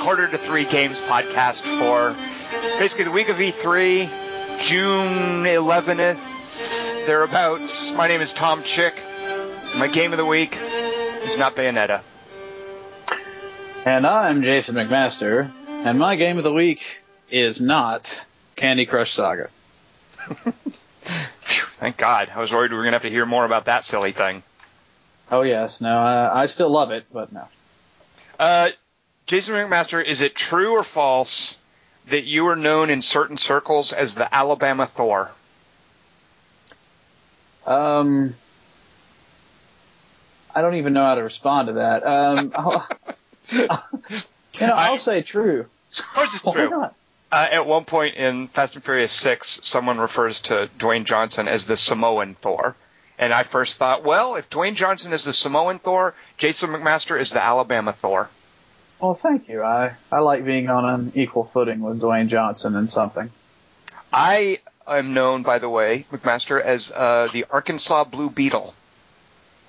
listening to the Quarter to Three Games podcast for basically the week of E3, June 11th, thereabouts. My name is Tom Chick. My game of the week is not Bayonetta. And I'm Jason McMaster, and my game of the week is not Candy Crush Saga. Thank God. I was worried we were going to have to hear more about that silly thing. Oh yes, no, I, I still love it, but no. Uh, Jason McMaster, is it true or false that you are known in certain circles as the Alabama Thor? Um, I don't even know how to respond to that. Um, I'll, you know, I'll say true. Of course it's Why true. not? Uh, at one point in Fast and Furious 6, someone refers to Dwayne Johnson as the Samoan Thor. And I first thought, well, if Dwayne Johnson is the Samoan Thor, Jason McMaster is the Alabama Thor. Well, thank you. I, I like being on an equal footing with Dwayne Johnson and something. I am known, by the way, McMaster, as uh, the Arkansas Blue Beetle.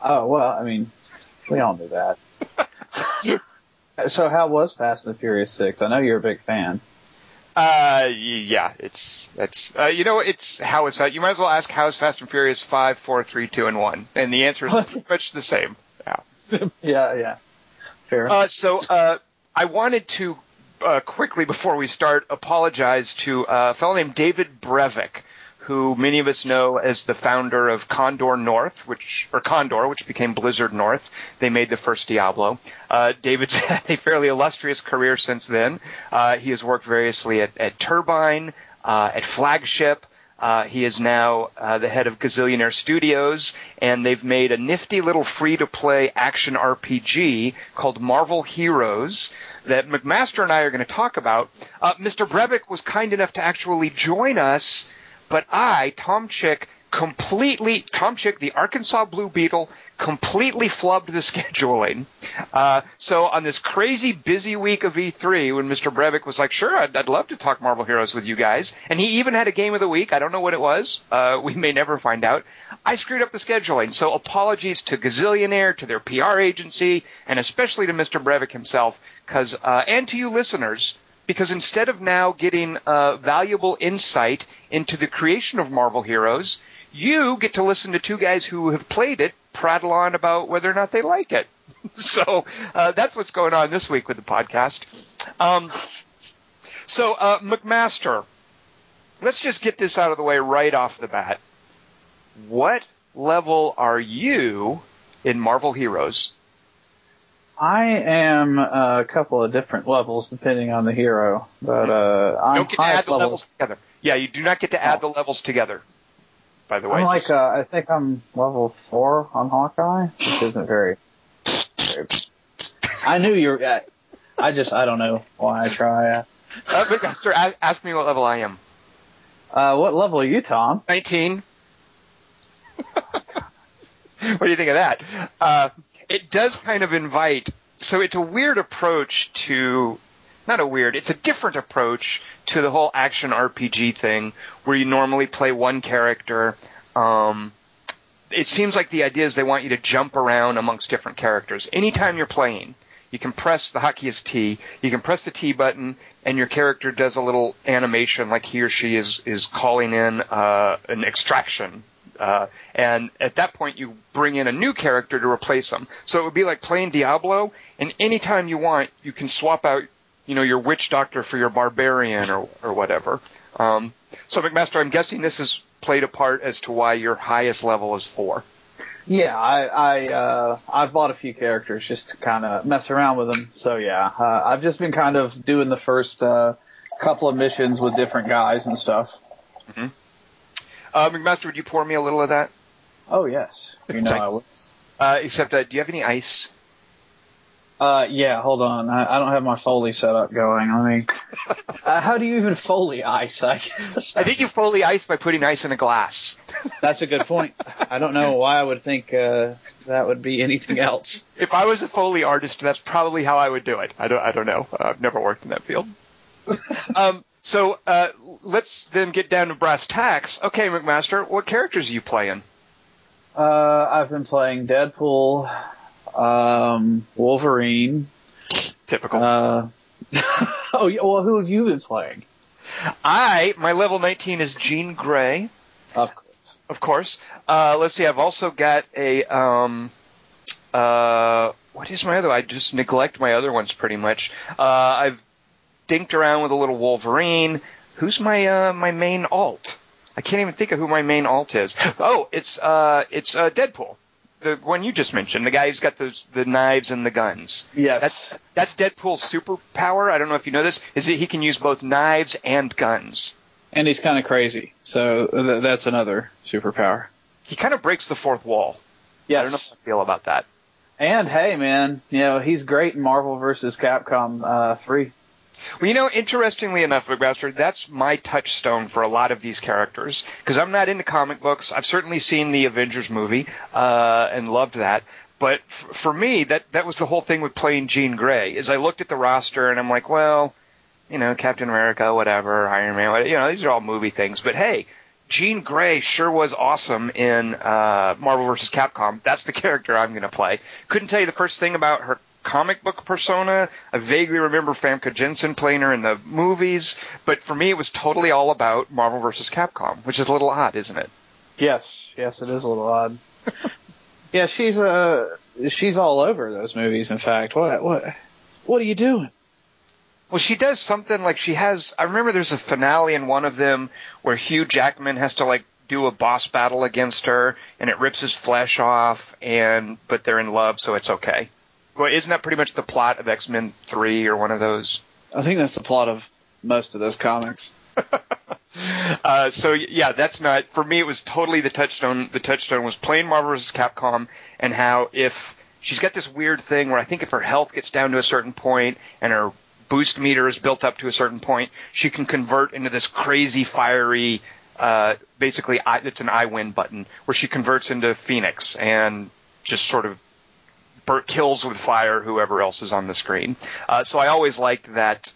Oh well, I mean, we all knew that. so how was Fast and the Furious Six? I know you're a big fan. Uh, yeah, it's it's uh, you know it's how it's out. You might as well ask how is Fast and Furious five, four, three, two, and one, and the answer is pretty much the same. Yeah. Yeah, yeah. Fair. Uh, so uh, I wanted to uh, quickly before we start apologize to uh, a fellow named David Brevik, who many of us know as the founder of Condor North, which or Condor, which became Blizzard North. They made the first Diablo. Uh, David's had a fairly illustrious career since then. Uh, he has worked variously at, at Turbine, at Flagship. Uh, he is now uh, the head of Gazillionaire Studios, and they've made a nifty little free-to-play action RPG called Marvel Heroes that McMaster and I are going to talk about. Uh, Mr. Brevik was kind enough to actually join us, but I, Tom Chick, completely, Tom Chick, the Arkansas Blue Beetle, completely flubbed the scheduling. Uh, so on this crazy busy week of E3, when Mr. Brevik was like, sure, I'd, I'd love to talk Marvel Heroes with you guys, and he even had a game of the week. I don't know what it was. Uh, we may never find out. I screwed up the scheduling. So apologies to Gazillionaire, to their PR agency, and especially to Mr. Brevik himself, cause, uh, and to you listeners, because instead of now getting uh, valuable insight into the creation of Marvel Heroes, you get to listen to two guys who have played it prattle on about whether or not they like it. so uh, that's what's going on this week with the podcast. Um, so uh, McMaster, let's just get this out of the way right off the bat. What level are you in Marvel Heroes? I am a couple of different levels depending on the hero, but uh, I'm Don't get to add the levels levels. together. Yeah, you do not get to add the levels together. By the way, I'm like uh, I think I'm level four on Hawkeye, which isn't very. very I knew you were. Uh, I just I don't know why I try. Uh, uh, McMaster, ask, ask me what level I am. uh, what level are you, Tom? 19. what do you think of that? Uh, it does kind of invite, so it's a weird approach to, not a weird, it's a different approach to the whole action RPG thing where you normally play one character. Um, it seems like the idea is they want you to jump around amongst different characters. Anytime you're playing, you can press the hotkey is T. You can press the T button, and your character does a little animation, like he or she is is calling in uh, an extraction. Uh, and at that point, you bring in a new character to replace them. So it would be like playing Diablo, and anytime you want, you can swap out, you know, your witch doctor for your barbarian or or whatever. Um, so McMaster, I'm guessing this has played a part as to why your highest level is four. Yeah, I I uh, I've bought a few characters just to kind of mess around with them. So yeah, uh, I've just been kind of doing the first uh, couple of missions with different guys and stuff. Uh, McMaster, would you pour me a little of that? Oh yes, you know I Thanks. would. Uh, except, uh, do you have any ice? Uh, yeah, hold on. I, I don't have my Foley setup going. Let me. uh, how do you even Foley ice? I guess. I think you Foley ice by putting ice in a glass. That's a good point. I don't know why I would think uh, that would be anything else. If I was a Foley artist, that's probably how I would do it. I don't, I don't know. Uh, I've never worked in that field. um, so uh, let's then get down to brass tacks. Okay, McMaster, what characters are you playing? Uh, I've been playing Deadpool, um, Wolverine, Typical. uh, oh, well, who have you been playing? I my level 19 is Jean Grey. Of course. Of course. Uh, let's see. I've also got a um, uh, what is my other? I just neglect my other ones pretty much. Uh, I've dinked around with a little Wolverine. Who's my uh, my main alt? I can't even think of who my main alt is. Oh, it's uh, it's uh, Deadpool, the one you just mentioned, the guy who's got the the knives and the guns. Yes. That's that's Deadpool's superpower. I don't know if you know this. Is that he can use both knives and guns. And he's kind of crazy, so th- that's another superpower. He kind of breaks the fourth wall. Yes. I don't know how I feel about that. And hey, man, you know he's great in Marvel vs. Capcom uh, three. Well, you know, interestingly enough, Bastard, that's my touchstone for a lot of these characters because I'm not into comic books. I've certainly seen the Avengers movie uh, and loved that. But f- for me, that that was the whole thing with playing Jean Grey. Is I looked at the roster and I'm like, well, you know, Captain America, whatever, Iron Man, whatever, you know, these are all movie things. But hey, Jean Grey sure was awesome in uh, Marvel vs. Capcom. That's the character I'm going to play. Couldn't tell you the first thing about her comic book persona. I vaguely remember Famke Janssen playing her in the movies, but for me it was totally all about Marvel vs. Capcom, which is a little odd, isn't it? Yes, yes, it is a little odd. yeah, she's uh she's all over those movies. In fact, what what what are you doing? Well, she does something like she has. I remember there's a finale in one of them where Hugh Jackman has to like do a boss battle against her, and it rips his flesh off, and but they're in love, so it's okay. Well, isn't that pretty much the plot of X Men Three or one of those? I think that's the plot of most of those comics. uh, so yeah, that's not for me. It was totally the touchstone. The touchstone was playing Marvel vs. Capcom, and how if she's got this weird thing where I think if her health gets down to a certain point and her boost meter is built up to a certain point, she can convert into this crazy fiery. Uh, basically, I, it's an I win button where she converts into Phoenix and just sort of kills with fire whoever else is on the screen. Uh, so I always liked that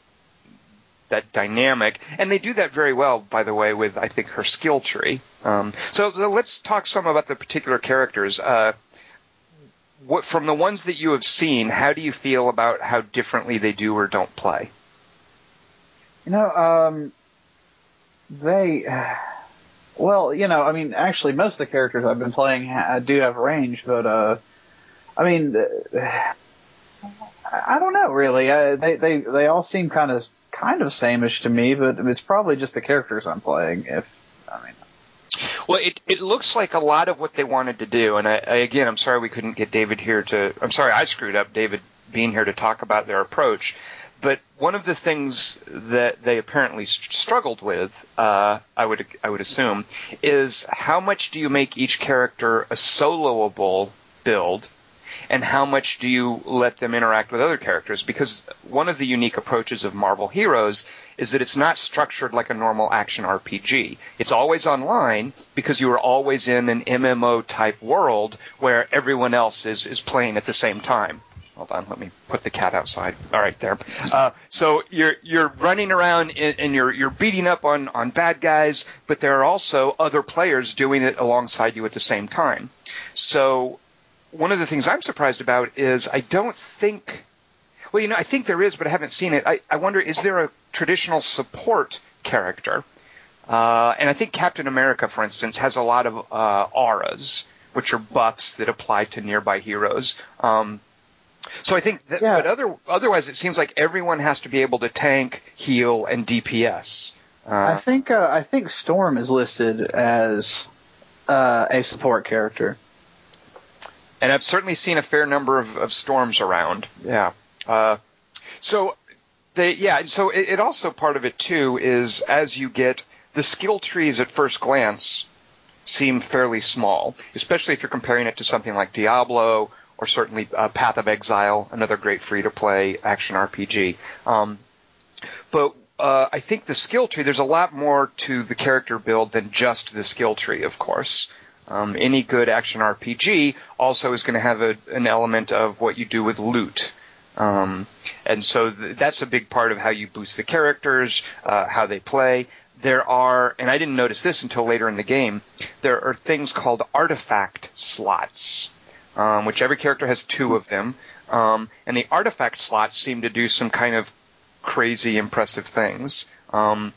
that dynamic, and they do that very well, by the way, with I think her skill tree. Um, so, so, let's talk some about the particular characters. Uh, what from the ones that you have seen, how do you feel about how differently they do or don't play? You know, um, they. Well, you know, I mean, actually, most of the characters I've been playing ha- do have range, but uh, I mean, I don't know really. Uh, they they they all seem kind of kind of sameish to me, but it's probably just the characters I'm playing. If I mean. Well, it it looks like a lot of what they wanted to do, and I, I again, I'm sorry we couldn't get David here to. I'm sorry I screwed up David being here to talk about their approach. But one of the things that they apparently struggled with, uh, I would I would assume, is how much do you make each character a soloable build, and how much do you let them interact with other characters? Because one of the unique approaches of Marvel Heroes is that it's not structured like a normal action RPG. It's always online because you are always in an MMO type world where everyone else is, is playing at the same time. Hold on, let me put the cat outside. All right, there. Uh, so you're you're running around and, and you're you're beating up on on bad guys, but there are also other players doing it alongside you at the same time. So one of the things I'm surprised about is I don't think. Well, you know, I think there is, but I haven't seen it. I, I wonder, is there a traditional support character? Uh, and I think Captain America, for instance, has a lot of uh, auras, which are buffs that apply to nearby heroes. Um, so I think that, Yeah. but other, otherwise it seems like everyone has to be able to tank, heal, and DPS. I Uh, think uh, I think Storm is listed as uh, a support character. And I've certainly seen a fair number of, of storms around. Yeah. Uh, so they, yeah. So it, it also part of it too is as you get the skill trees at first glance seem fairly small, especially if you're comparing it to something like Diablo or certainly uh, Path of Exile, another great free to play action RPG. Um, but uh, I think the skill tree, there's a lot more to the character build than just the skill tree, of course. Um, any good action RPG also is going to have a, an element of what you do with loot. Um, and so th- that's a big part of how you boost the characters, uh, how they play. There are, and I didn't notice this until later in the game, there are things called artifact slots, um, which every character has two of them. Um, and the artifact slots seem to do some kind of crazy impressive things. Um,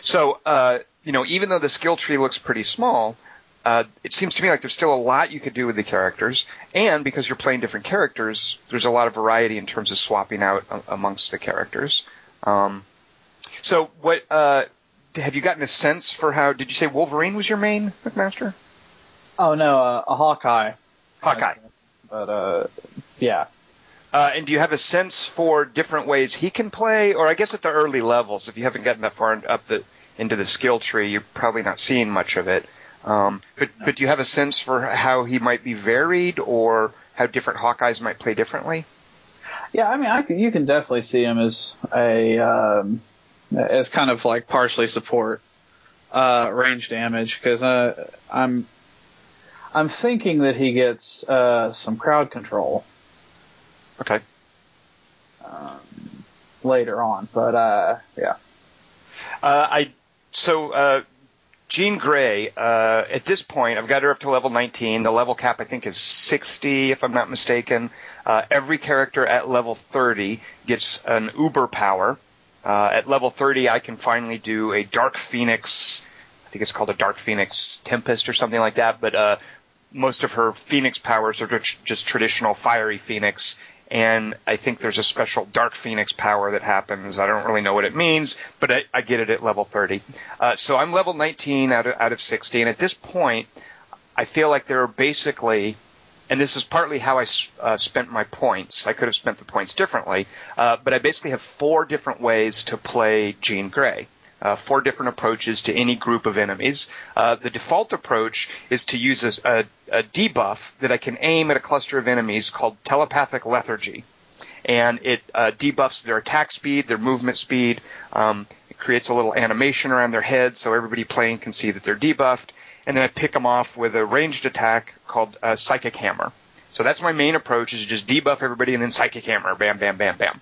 so, uh, you know, even though the skill tree looks pretty small, uh, it seems to me like there's still a lot you could do with the characters, and because you're playing different characters, there's a lot of variety in terms of swapping out a- amongst the characters. Um, so, what uh, have you gotten a sense for how? Did you say Wolverine was your main McMaster? Oh no, uh, a Hawkeye. Hawkeye. But uh, yeah. Uh, and do you have a sense for different ways he can play, or I guess at the early levels, if you haven't gotten that far up the into the skill tree, you're probably not seeing much of it. Um, but but do you have a sense for how he might be varied, or how different Hawkeyes might play differently? Yeah, I mean, I can, you can definitely see him as a um, as kind of like partially support uh, range damage because uh, I'm I'm thinking that he gets uh, some crowd control Okay. um, later on, but uh, yeah. Uh, I so uh, Jean Grey. Uh, at this point, I've got her up to level 19. The level cap, I think, is 60, if I'm not mistaken. Uh, every character at level 30 gets an Uber power. Uh, at level 30, I can finally do a Dark Phoenix. I think it's called a Dark Phoenix Tempest or something like that. But uh, most of her Phoenix powers are just, just traditional fiery Phoenix, and I think there's a special Dark Phoenix power that happens. I don't really know what it means, but I, I get it at level 30. Uh, so I'm level 19 out of, out of 60, and at this point, I feel like there are basically, and this is partly how I uh, spent my points. I could have spent the points differently, uh, but I basically have four different ways to play Jean Grey. Uh, four different approaches to any group of enemies. Uh, the default approach is to use a, a, a debuff that I can aim at a cluster of enemies called telepathic lethargy. And it uh, debuffs their attack speed, their movement speed. Um, it creates a little animation around their head so everybody playing can see that they're debuffed. And then I pick them off with a ranged attack called uh, Psychic Hammer. So that's my main approach is just debuff everybody and then Psychic Hammer. Bam, bam, bam, bam.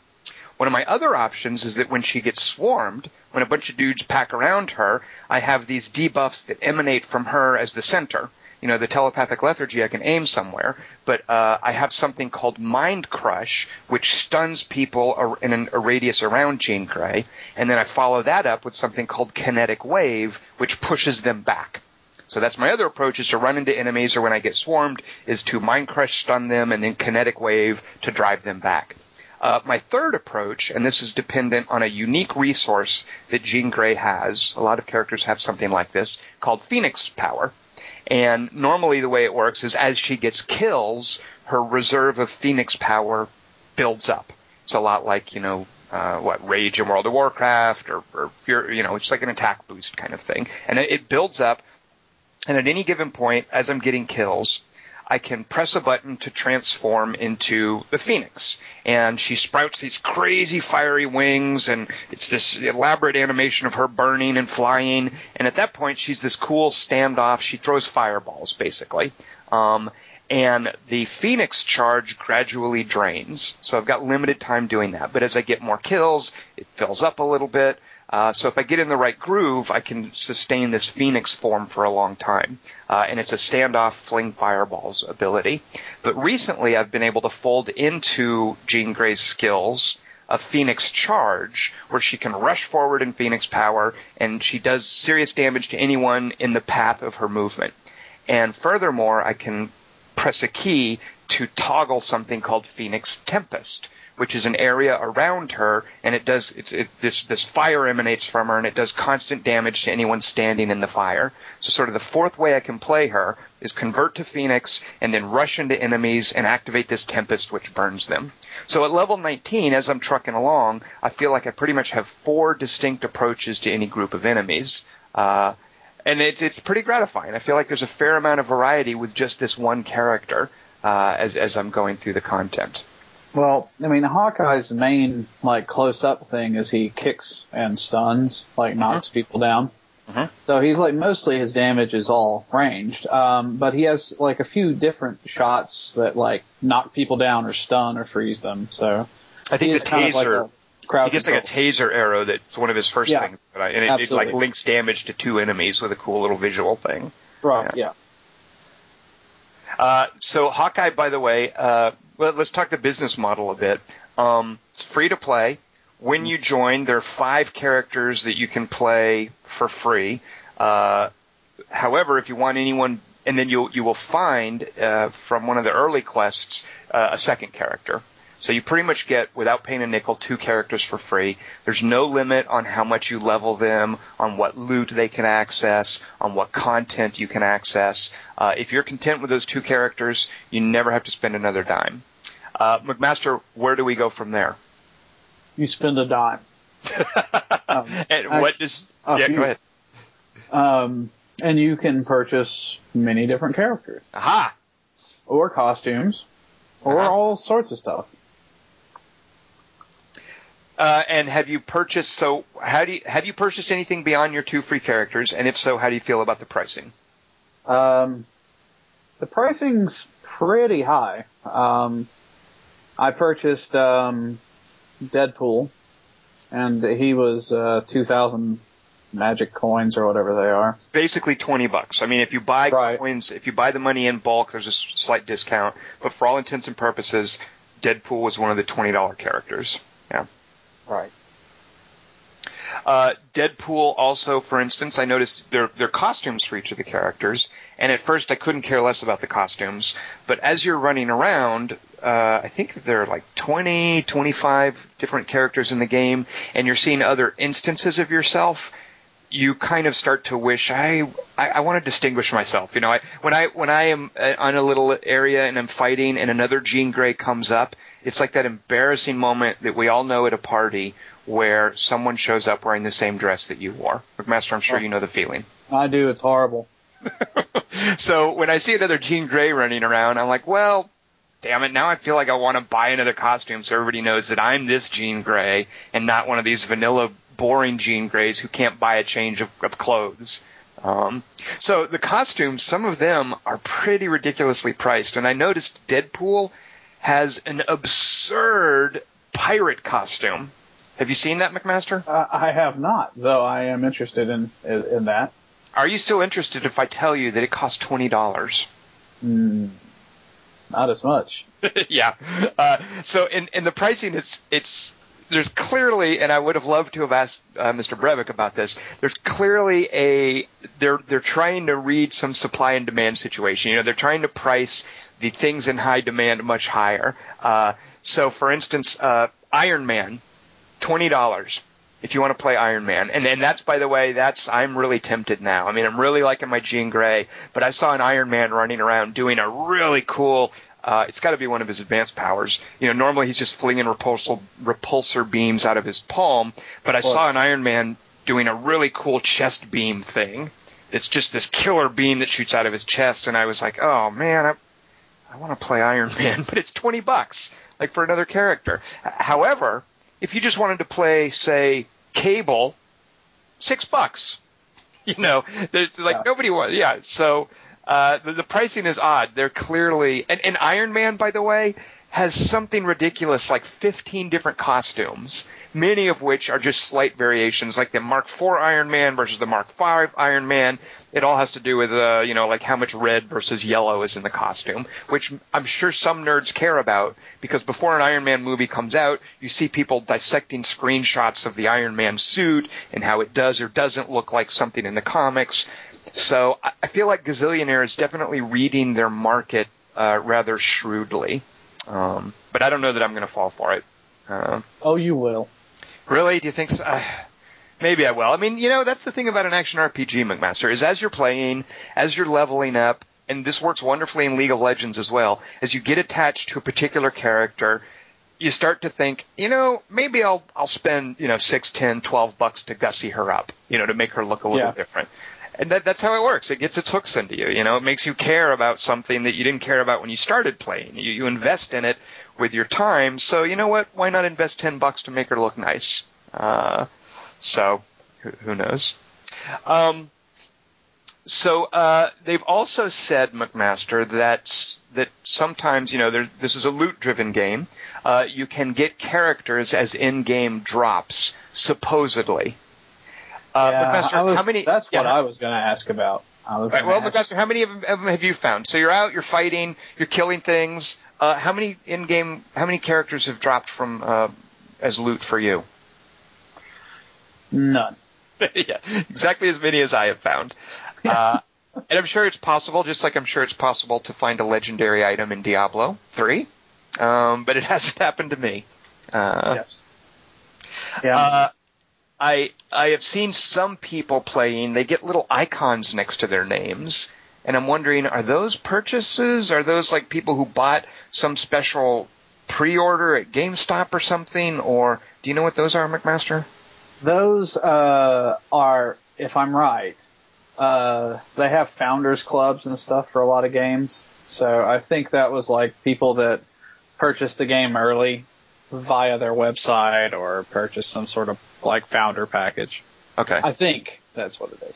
One of my other options is that when she gets swarmed, when a bunch of dudes pack around her, I have these debuffs that emanate from her as the center. You know, the telepathic lethargy I can aim somewhere, but uh, I have something called Mind Crush, which stuns people in an, a radius around Jean Grey, and then I follow that up with something called Kinetic Wave, which pushes them back. So that's my other approach is to run into enemies or when I get swarmed is to Mind Crush stun them and then Kinetic Wave to drive them back. Uh, my third approach, and this is dependent on a unique resource that Jean Grey has, a lot of characters have something like this, called Phoenix Power. And normally the way it works is as she gets kills, her reserve of Phoenix Power builds up. It's a lot like, you know, uh, what, Rage in World of Warcraft or, or Fear, you know, it's like an attack boost kind of thing. And it, it builds up, and at any given point, as I'm getting kills, I can press a button to transform into the Phoenix. And she sprouts these crazy fiery wings and it's this elaborate animation of her burning and flying. And at that point, she's this cool standoff. She throws fireballs, basically. Um, and the Phoenix charge gradually drains. So I've got limited time doing that. But as I get more kills, it fills up a little bit. Uh, so if I get in the right groove, I can sustain this Phoenix form for a long time. Uh, and it's a standoff fling fireballs ability. But recently I've been able to fold into Jean Grey's skills a Phoenix charge where she can rush forward in Phoenix power and she does serious damage to anyone in the path of her movement. And furthermore, I can press a key to toggle something called Phoenix Tempest which is an area around her, and it does it's it, this this fire emanates from her, and it does constant damage to anyone standing in the fire. So sort of the fourth way I can play her is convert to Phoenix and then rush into enemies and activate this Tempest, which burns them. So at level 19, as I'm trucking along, I feel like I pretty much have four distinct approaches to any group of enemies. Uh, and it's it's pretty gratifying. I feel like there's a fair amount of variety with just this one character uh, as as I'm going through the content. Well, I mean, Hawkeye's main like close up thing is he kicks and stuns, like knocks mm-hmm. people down. Mm-hmm. So he's like mostly his damage is all ranged, um, but he has like a few different shots that like knock people down or stun or freeze them. So I think the taser. Like he gets control. like a taser arrow that's one of his first yeah, things, I, and it, it, like links damage to two enemies with a cool little visual thing. Right. Yeah. yeah. Uh, so Hawkeye, by the way, uh, let, us talk the business model a bit. Um, it's free to play. when you join, there are five characters that you can play for free. Uh, however, if you want anyone, and then you you will find uh, from one of the early quests uh, a second character. So you pretty much get, without paying a nickel, two characters for free. There's no limit on how much you level them, on what loot they can access, on what content you can access. Uh, if you're content with those two characters, you never have to spend another dime. Uh, McMaster, where do we go from there? You spend a dime. um, and what does? Yeah, few, go ahead. Um, and you can purchase many different characters. Aha! Or costumes, or uh-huh. all sorts of stuff. Uh, and have you purchased? So, how do you have you purchased anything beyond your two free characters? And if so, how do you feel about the pricing? Um, the pricing's pretty high. Um, I purchased um, Deadpool, and he was uh, two thousand magic coins or whatever they are. Basically twenty bucks. I mean, if you buy right. coins, if you buy the money in bulk, there's a slight discount. But for all intents and purposes, Deadpool was one of the twenty dollar characters. Yeah. Right. Uh, Deadpool also, for instance, I noticed their their costumes for each of the characters, and at first I couldn't care less about the costumes, but as you're running around, uh, I think there are like 20, 25 different characters in the game, and you're seeing other instances of yourself. You kind of start to wish I I, I want to distinguish myself. You know, I, when I when I am uh, on a little area and I'm fighting, and another Jean Grey comes up, it's like that embarrassing moment that we all know at a party where someone shows up wearing the same dress that you wore. McMaster, I'm sure oh. you know the feeling. I do. It's horrible. so when I see another Jean Grey running around, I'm like, well, damn it, now I feel like I want to buy another costume so everybody knows that I'm this Jean Grey and not one of these vanilla boring Jean Greys who can't buy a change of, of clothes. Um, so the costumes, some of them are pretty ridiculously priced, and I noticed Deadpool has an absurd pirate costume. Have you seen that, McMaster? Uh, I have not, though I am interested in in that. Are you still interested if I tell you that it costs twenty dollars? Mm, not as much. yeah. Uh, so in in the pricing, it's it's there's clearly, and I would have loved to have asked uh, Mr. Brevik about this. There's clearly a they're they're trying to read some supply and demand situation. You know, they're trying to price the things in high demand much higher. Uh, so, for instance, uh, Iron Man, twenty dollars if you want to play Iron Man. And and that's by the way, that's I'm really tempted now. I mean, I'm really liking my Jean Grey, but I saw an Iron Man running around doing a really cool. Uh, it's got to be one of his advanced powers. You know, normally he's just flinging repulsor repulsor beams out of his palm, but I saw an Iron Man doing a really cool chest beam thing. It's just this killer beam that shoots out of his chest, and I was like, oh man, I, I want to play Iron Man, but it's 20 bucks, like for another character. However, if you just wanted to play, say, Cable, six bucks. You know, there's like yeah. nobody wants, yeah. So, uh, the, the pricing is odd. They're clearly, and, and Iron Man, by the way, has something ridiculous like 15 different costumes many of which are just slight variations, like the Mark IV Iron Man versus the Mark V Iron Man. It all has to do with, uh, you know, like how much red versus yellow is in the costume, which I'm sure some nerds care about because before an Iron Man movie comes out, you see people dissecting screenshots of the Iron Man suit and how it does or doesn't look like something in the comics. So I feel like Gazillionaire is definitely reading their market uh, rather shrewdly. Um, but I don't know that I'm going to fall for it. Uh, oh, you will. Really? Do you think so? Uh, maybe I will. I mean, you know, that's the thing about an action RPG, McMaster, is as you're playing, as you're leveling up, and this works wonderfully in League of Legends as well, as you get attached to a particular character, you start to think, you know, maybe I'll I'll spend, you know, six, ten, twelve bucks to gussy her up, you know, to make her look a little yeah. different. And that, that's how it works. It gets its hooks into you. You know, it makes you care about something that you didn't care about when you started playing. You, you invest in it with your time. So you know what? Why not invest ten bucks to make her look nice? Uh, so who, who knows? Um, so uh, they've also said, McMaster, that that sometimes you know there, this is a loot-driven game. Uh, you can get characters as in-game drops, supposedly. Uh, yeah, McMaster, was, how many? That's yeah, what I was going to ask about. I was right, well, ask. McMaster, how many of them have you found? So you're out, you're fighting, you're killing things. Uh, how many in-game? How many characters have dropped from uh, as loot for you? None. yeah, exactly as many as I have found. Uh, and I'm sure it's possible, just like I'm sure it's possible to find a legendary item in Diablo 3, um, but it hasn't happened to me. Uh, yes. Yeah. Uh, I I have seen some people playing. They get little icons next to their names, and I'm wondering, are those purchases? Are those like people who bought some special pre-order at GameStop or something? Or do you know what those are, McMaster? Those uh, are, if I'm right, uh, they have founders clubs and stuff for a lot of games. So I think that was like people that purchased the game early via their website or purchase some sort of like founder package. Okay. I think that's what it is.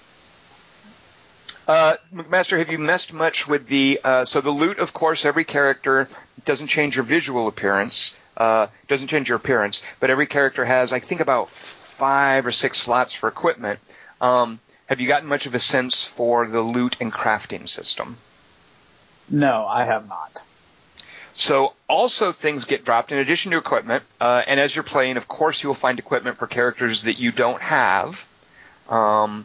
Uh, McMaster, have you messed much with the, uh, so the loot, of course, every character doesn't change your visual appearance, uh, doesn't change your appearance, but every character has, I think, about five or six slots for equipment. Um, have you gotten much of a sense for the loot and crafting system? No, I have not. So also things get dropped in addition to equipment, uh, and as you're playing, of course, you will find equipment for characters that you don't have. Um,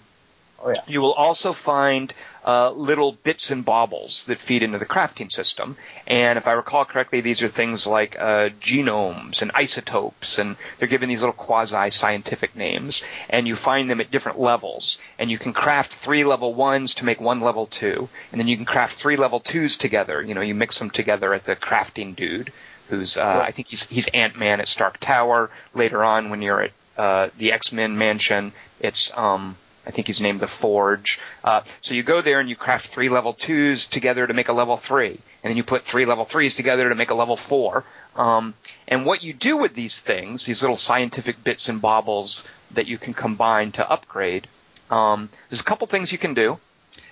Oh yeah. you will also find uh, little bits and baubles that feed into the crafting system. And if I recall correctly, these are things like uh, genomes and isotopes, and they're given these little quasi-scientific names. And you find them at different levels. And you can craft three level ones to make one level two, and then you can craft three level twos together. You know, you mix them together at the crafting dude, who's uh, Right. I think he's he's Ant Man at Stark Tower. Later on, when you're at uh, the X Men mansion, it's um, I think he's named the Forge. Uh, so you go there and you craft three level twos together to make a level three, and then you put three level threes together to make a level four. Um, and what you do with these things, these little scientific bits and baubles that you can combine to upgrade, um, there's a couple things you can do.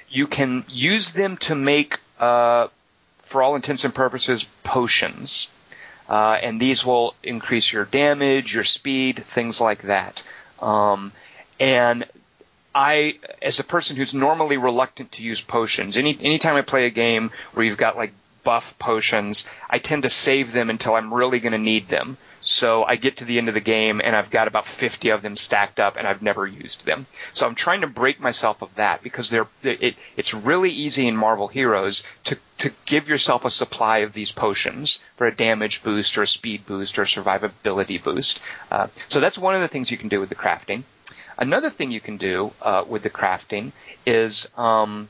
You can use them to make, uh, for all intents and purposes, potions. Uh, and these will increase your damage, your speed, things like that. Um, and I, as a person who's normally reluctant to use potions, any anytime I play a game where you've got like buff potions, I tend to save them until I'm really going to need them. So I get to the end of the game and I've got about 50 of them stacked up and I've never used them. So I'm trying to break myself of that because they're it, it's really easy in Marvel Heroes to to give yourself a supply of these potions for a damage boost or a speed boost or a survivability boost. Uh, so that's one of the things you can do with the crafting. Another thing you can do uh, with the crafting is um,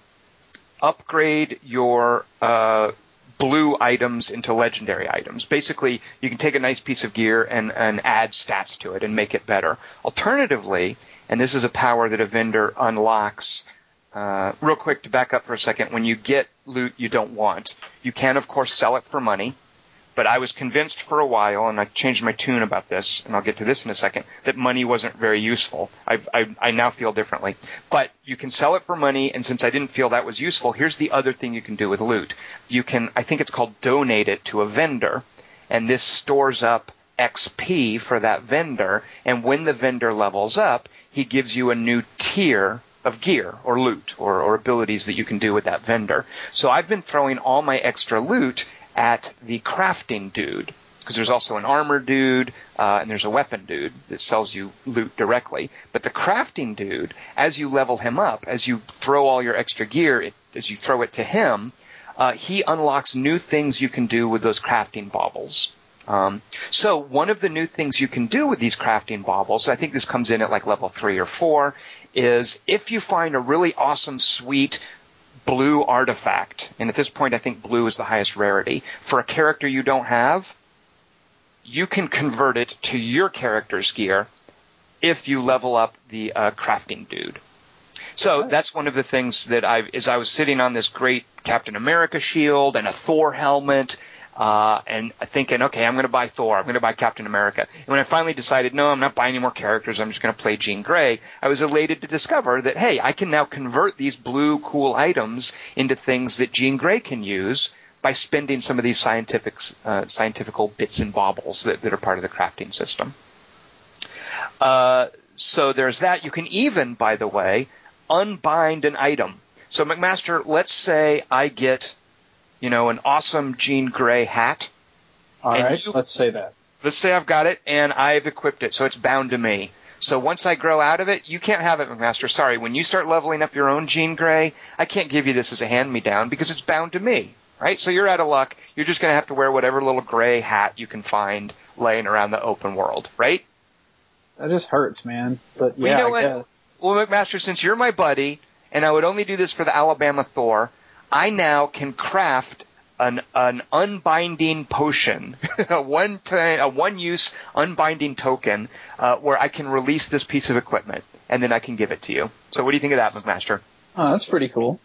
upgrade your uh, blue items into legendary items. Basically, you can take a nice piece of gear and, and add stats to it and make it better. Alternatively, and this is a power that a vendor unlocks. Uh, real quick to back up for a second, when you get loot you don't want, you can of course sell it for money. But I was convinced for a while, and I changed my tune about this, and I'll get to this in a second, that money wasn't very useful. I, I, I now feel differently. But you can sell it for money, and since I didn't feel that was useful, here's the other thing you can do with loot. You can, I think it's called donate it to a vendor, and this stores up XP for that vendor, and when the vendor levels up, he gives you a new tier of gear or loot or, or abilities that you can do with that vendor. So I've been throwing all my extra loot at the crafting dude because there's also an armor dude uh, and there's a weapon dude that sells you loot directly. But the crafting dude, as you level him up, as you throw all your extra gear, it, as you throw it to him, uh, he unlocks new things you can do with those crafting baubles. Um, so one of the new things you can do with these crafting baubles, I think this comes in at like level three or four, is if you find a really awesome, sweet blue artifact, and at this point I think blue is the highest rarity, for a character you don't have, you can convert it to your character's gear if you level up the uh, crafting dude. So Nice. that's one of the things that I, as I was sitting on this great Captain America shield and a Thor helmet, uh, and thinking, okay, I'm going to buy Thor, I'm going to buy Captain America. And when I finally decided, no, I'm not buying any more characters, I'm just going to play Jean Grey, I was elated to discover that, hey, I can now convert these blue cool items into things that Jean Grey can use by spending some of these scientific, uh, scientifical bits and baubles that, that are part of the crafting system. Uh, so there's that. You can even, by the way, unbind an item. So McMaster, let's say I get, you know, an awesome Jean Grey hat. All right, you- let's say that. Let's say I've got it and I've equipped it, so it's bound to me. So once I grow out of it, you can't have it, McMaster. Sorry. When you start leveling up your own Jean Grey, I can't give you this as a hand me down because it's bound to me. Right? So you're out of luck. You're just going to have to wear whatever little gray hat you can find laying around the open world. Right? That just hurts, man. But yeah, well, you know I guess. Well, McMaster, since you're my buddy, and I would only do this for the Alabama Thor, I now can craft an an unbinding potion, a one time, a one use unbinding token, uh, where I can release this piece of equipment and then I can give it to you. So what do you think of that, McMaster? Oh, that's pretty cool.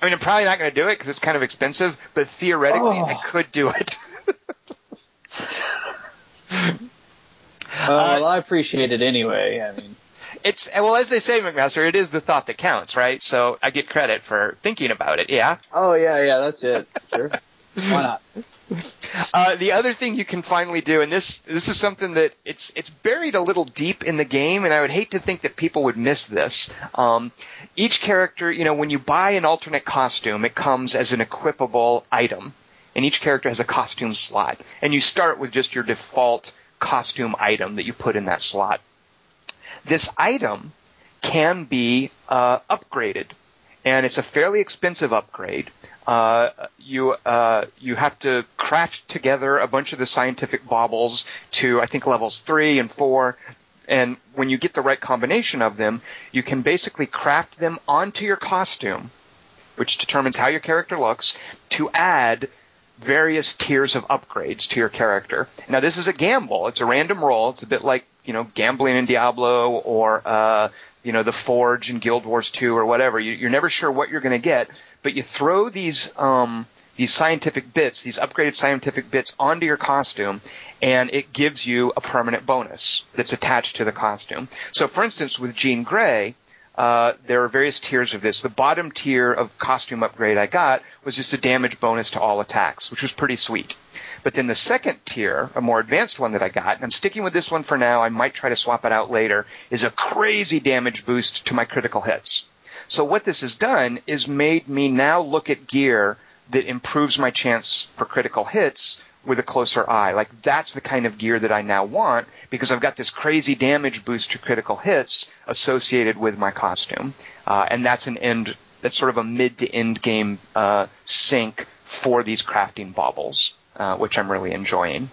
I mean, I'm probably not going to do it because it's kind of expensive, but theoretically, oh. I could do it. uh, well, I appreciate it anyway. I mean, it's well as they say, McMaster. It is the thought that counts, right? So I get credit for thinking about it. Yeah. Oh yeah, yeah, that's it. Sure. Why not? Uh, the other thing you can finally do, and this this is something that it's it's buried a little deep in the game, and I would hate to think that people would miss this. Um, each character, you know, when you buy an alternate costume, it comes as an equipable item, and each character has a costume slot, and you start with just your default costume item that you put in that slot. This item can be uh, upgraded, and it's a fairly expensive upgrade. Uh, you uh, you have to craft together a bunch of the scientific baubles to I think levels three and four, and when you get the right combination of them, you can basically craft them onto your costume, which determines how your character looks, to add various tiers of upgrades to your character. Now this is a gamble. It's a random roll. It's a bit like, you know, gambling in Diablo or, uh, you know, the Forge in Guild Wars 2 or whatever. You, are never sure what you're going to get, but you throw these, um, these scientific bits, these upgraded scientific bits onto your costume, and it gives you a permanent bonus that's attached to the costume. So for instance, with Jean Grey, uh, there are various tiers of this. The bottom tier of costume upgrade I got was just a damage bonus to all attacks, which was pretty sweet. But then the second tier, a more advanced one that I got, and I'm sticking with this one for now, I might try to swap it out later, is a crazy damage boost to my critical hits. So what this has done is made me now look at gear that improves my chance for critical hits with a closer eye. Like that's the kind of gear that I now want because I've got this crazy damage boost to critical hits associated with my costume, uh, and that's an end. That's sort of a mid to end game uh, sink for these crafting baubles, uh, which I'm really enjoying.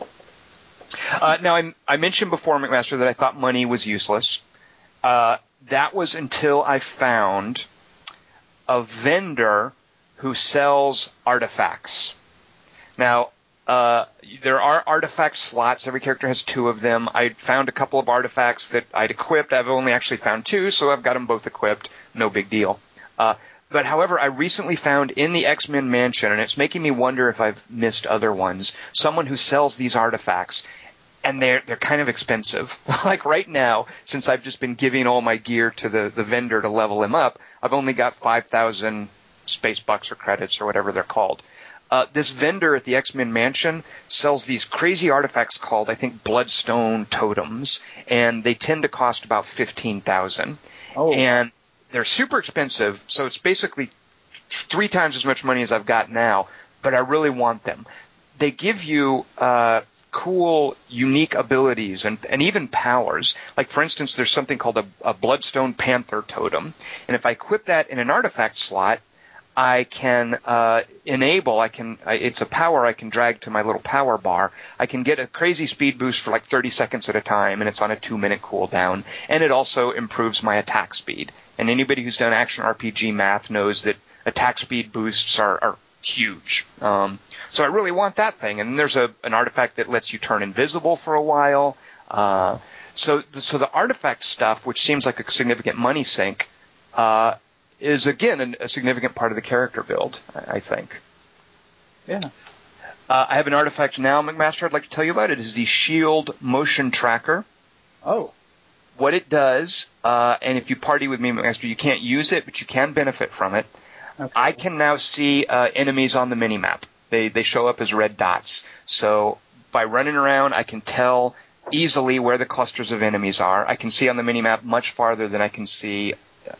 Uh, now I, I, mentioned before, McMaster, that I thought money was useless. Uh, that was until I found a vendor who sells artifacts. Now, uh, there are artifact slots. Every character has two of them. I found a couple of artifacts that I'd equipped. I've only actually found two, so I've got them both equipped. No big deal. Uh, but however, I recently found in the X-Men mansion, and it's making me wonder if I've missed other ones, someone who sells these artifacts. And they're they're kind of expensive. like right now, since I've just been giving all my gear to the, the vendor to level him up, I've only got five thousand space bucks or credits or whatever they're called. Uh, this vendor at the X-Men mansion sells these crazy artifacts called, I think, Bloodstone totems, and they tend to cost about fifteen thousand. Oh. And they're super expensive, so it's basically three times as much money as I've got now. But I really want them. They give you uh, cool, unique abilities and, and even powers. Like for instance, there's something called a, a Bloodstone Panther totem, and if I equip that in an artifact slot, I can uh, enable. I can. It's a power I can drag to my little power bar. I can get a crazy speed boost for like 30 seconds at a time, and it's on a two-minute cooldown. And it also improves my attack speed. And anybody who's done action RPG math knows that attack speed boosts are, are huge. Um, so I really want that thing. And there's a an artifact that lets you turn invisible for a while. Uh, so so the artifact stuff, which seems like a significant money sink. Uh, is again an, a significant part of the character build. I, I think. Yeah. Uh, I have an artifact now, McMaster. I'd like to tell you about it. It is the Shield Motion Tracker. Oh. What it does, uh, and if you party with me, McMaster, you can't use it, but you can benefit from it. Okay. I can now see uh, enemies on the minimap. They they show up as red dots. So by running around, I can tell easily where the clusters of enemies are. I can see on the minimap much farther than I can see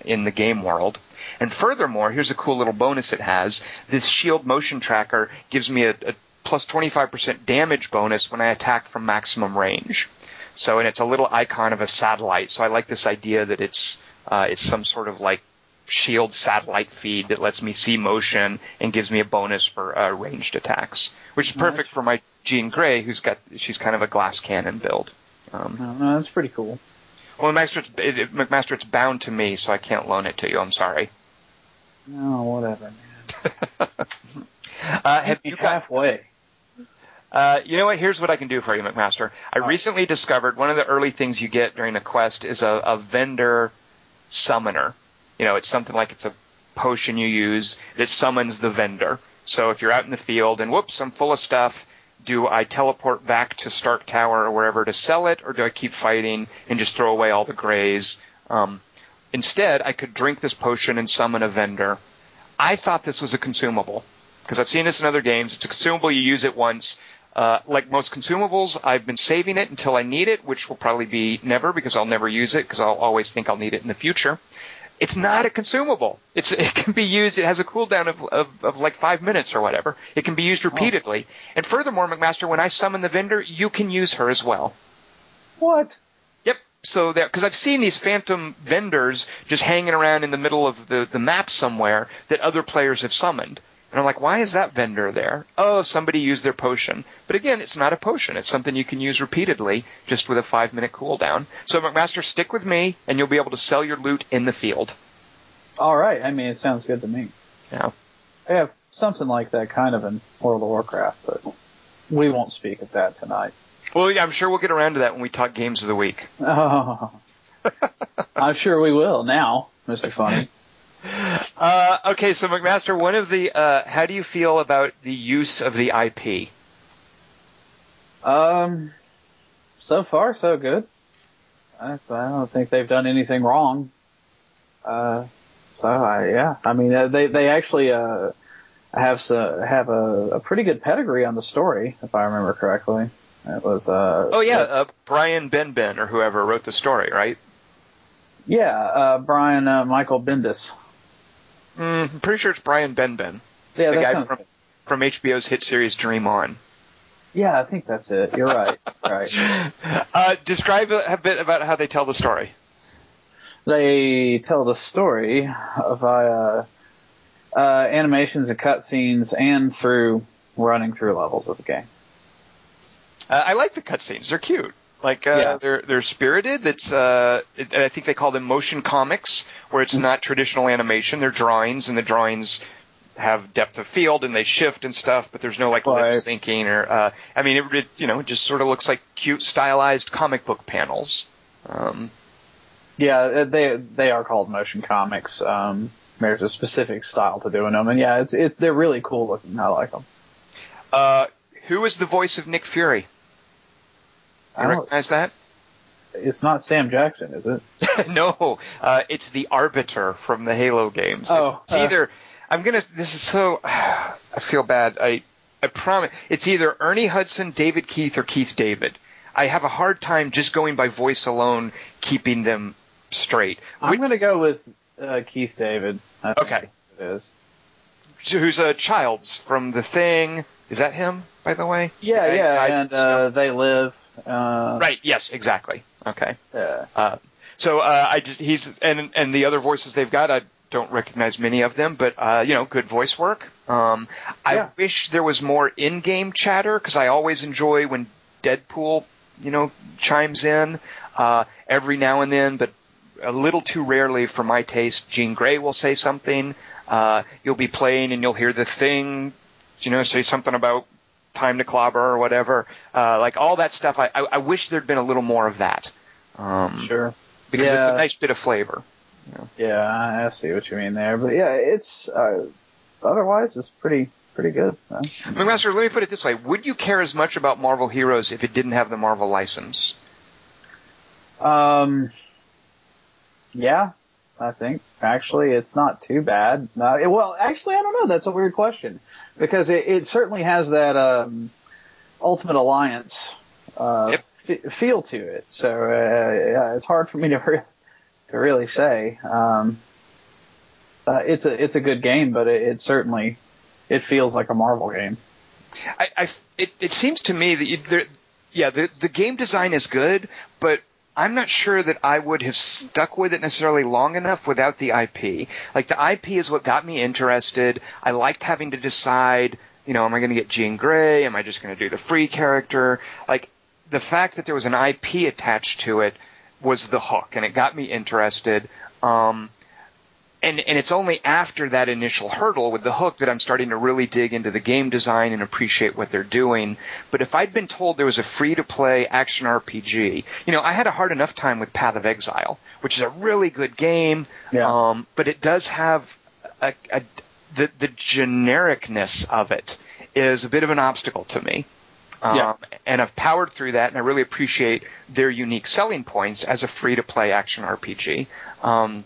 in the game world. And furthermore, here's a cool little bonus it has. This shield motion tracker gives me a, a plus 25% damage bonus when I attack from maximum range. So, and it's a little icon of a satellite. So I like this idea that it's uh, it's some sort of like shield satellite feed that lets me see motion and gives me a bonus for uh, ranged attacks, which is perfect for my Jean Grey, who's got she's kind of a glass cannon build. Um, no, no, that's pretty cool. Well, McMaster, it's, it, McMaster, it's bound to me, so I can't loan it to you. I'm sorry. No, whatever, man. uh, have you halfway? Uh, you know what? Here's what I can do for you, McMaster. I recently discovered one of the early things you get during a quest is a, a vendor summoner. You know, it's something like it's a potion you use that summons the vendor. So if you're out in the field and whoops, I'm full of stuff, do I teleport back to Stark Tower or wherever to sell it, or do I keep fighting and just throw away all the grays? Um, instead, I could drink this potion and summon a vendor. I thought this was a consumable because I've seen this in other games. It's a consumable. You use it once. Uh, like most consumables, I've been saving it until I need it, which will probably be never because I'll never use it because I'll always think I'll need it in the future. It's not a consumable. It's it can be used. It has a cooldown of, of of like five minutes or whatever. It can be used repeatedly. Oh. And furthermore, McMaster, when I summon the vendor, you can use her as well. What? So that because I've seen these phantom vendors just hanging around in the middle of the the map somewhere that other players have summoned. And I'm like, why is that vendor there? Oh, somebody used their potion. But again, it's not a potion. It's something you can use repeatedly, just with a five minute cooldown. So McMaster, stick with me, and you'll be able to sell your loot in the field. All right. I mean, it sounds good to me. Yeah. I have something like that kind of in World of Warcraft, but we won't speak of that tonight. Well, yeah, I'm sure we'll get around to that when we talk games of the week. Oh. I'm sure we will now, Mr. Funny. Uh, okay, so McMaster, one of the, uh, how do you feel about the use of the IP? Um, so far so good. I, I don't think they've done anything wrong. Uh, so I, yeah, I mean, uh, they, they actually, uh, have, have a, a pretty good pedigree on the story, if I remember correctly. It was, uh, oh yeah, uh, Brian Benben or whoever wrote the story, right? Yeah, uh, Brian, uh, Michael Bendis. Mm, I'm pretty sure it's Brian Benben. Yeah, the that guy sounds from, good. from HBO's hit series Dream On. Yeah, I think that's it. You're right. right. Uh, describe a, a bit about how they tell the story. They tell the story via uh, animations and cutscenes and through running through levels of the game. Uh, I like the cutscenes. They're cute. Like uh, Yeah. they're they're spirited. It's uh, it, I think they call them motion comics, where it's not traditional animation. They're drawings, and the drawings have depth of field and they shift and stuff, but there's no like Right. lip syncing or uh, I mean, it, it you know it just sort of looks like cute stylized comic book panels. Um, Yeah, uh, they they are called motion comics. Um, there's a specific style to doing them, and yeah, it's it, they're really cool looking. I like them. uh, who is the voice of Nick Fury? I You don't- recognize that? It's not Sam Jackson, is it? no, uh, it's the Arbiter from the Halo games. Oh, it's uh. either I'm gonna. This is so. I feel bad. I I promise. It's either Ernie Hudson, David Keith, or Keith David. I have a hard time just going by voice alone, keeping them straight. I'm Which- to go with uh, Keith David. Okay. it is. who's a Childs from The Thing? Is that him, by the way? Yeah, Okay, yeah, and uh, they live. Uh, right. Yes, exactly. Okay. Yeah. Uh, so uh, I just he's and and the other voices they've got I don't recognize many of them, but uh, you know, good voice work. Um, I Yeah. wish there was more in-game chatter because I always enjoy when Deadpool, you know, chimes in uh, every now and then, but a little too rarely for my taste. Jean Grey will say something. Uh, you'll be playing and you'll hear the thing, you know, say something about time to clobber or whatever. Uh, like all that stuff. I, I, I wish there'd been a little more of that. Um, Sure. because it's a nice bit of flavor. Yeah, I see what you mean there, but yeah, it's uh, otherwise it's pretty pretty good. Uh, McMaster, let me put it this way: Would you care as much about Marvel Heroes if it didn't have the Marvel license? Um, yeah, I think actually it's not too bad. Uh, well, actually, I don't know. That's a weird question because it, it certainly has that um, Ultimate Alliance uh, Yep. fe- feel to it. So uh, it's hard for me to re- to really say. Um, uh, it's a it's a good game, but it, it certainly it feels like a Marvel game. I, I- it, it seems to me that you, there, yeah, the the game design is good, but I'm not sure that I would have stuck with it necessarily long enough without the IP. Like the IP is what got me interested. I liked having to decide, you know, am I going to get Jean Grey? Am I just going to do the free character? Like the fact that there was an IP attached to it was the hook, and it got me interested. Um, and and it's only after that initial hurdle with the hook that I'm starting to really dig into the game design and appreciate what they're doing. But if I'd been told there was a free to play action RPG, you know, I had a hard enough time with Path of Exile, which is a really good game, Yeah. um, but it does have a, a the the genericness of it is a bit of an obstacle to me. Um, Yeah. And I've powered through that, and I really appreciate their unique selling points as a free to play action RPG. Um,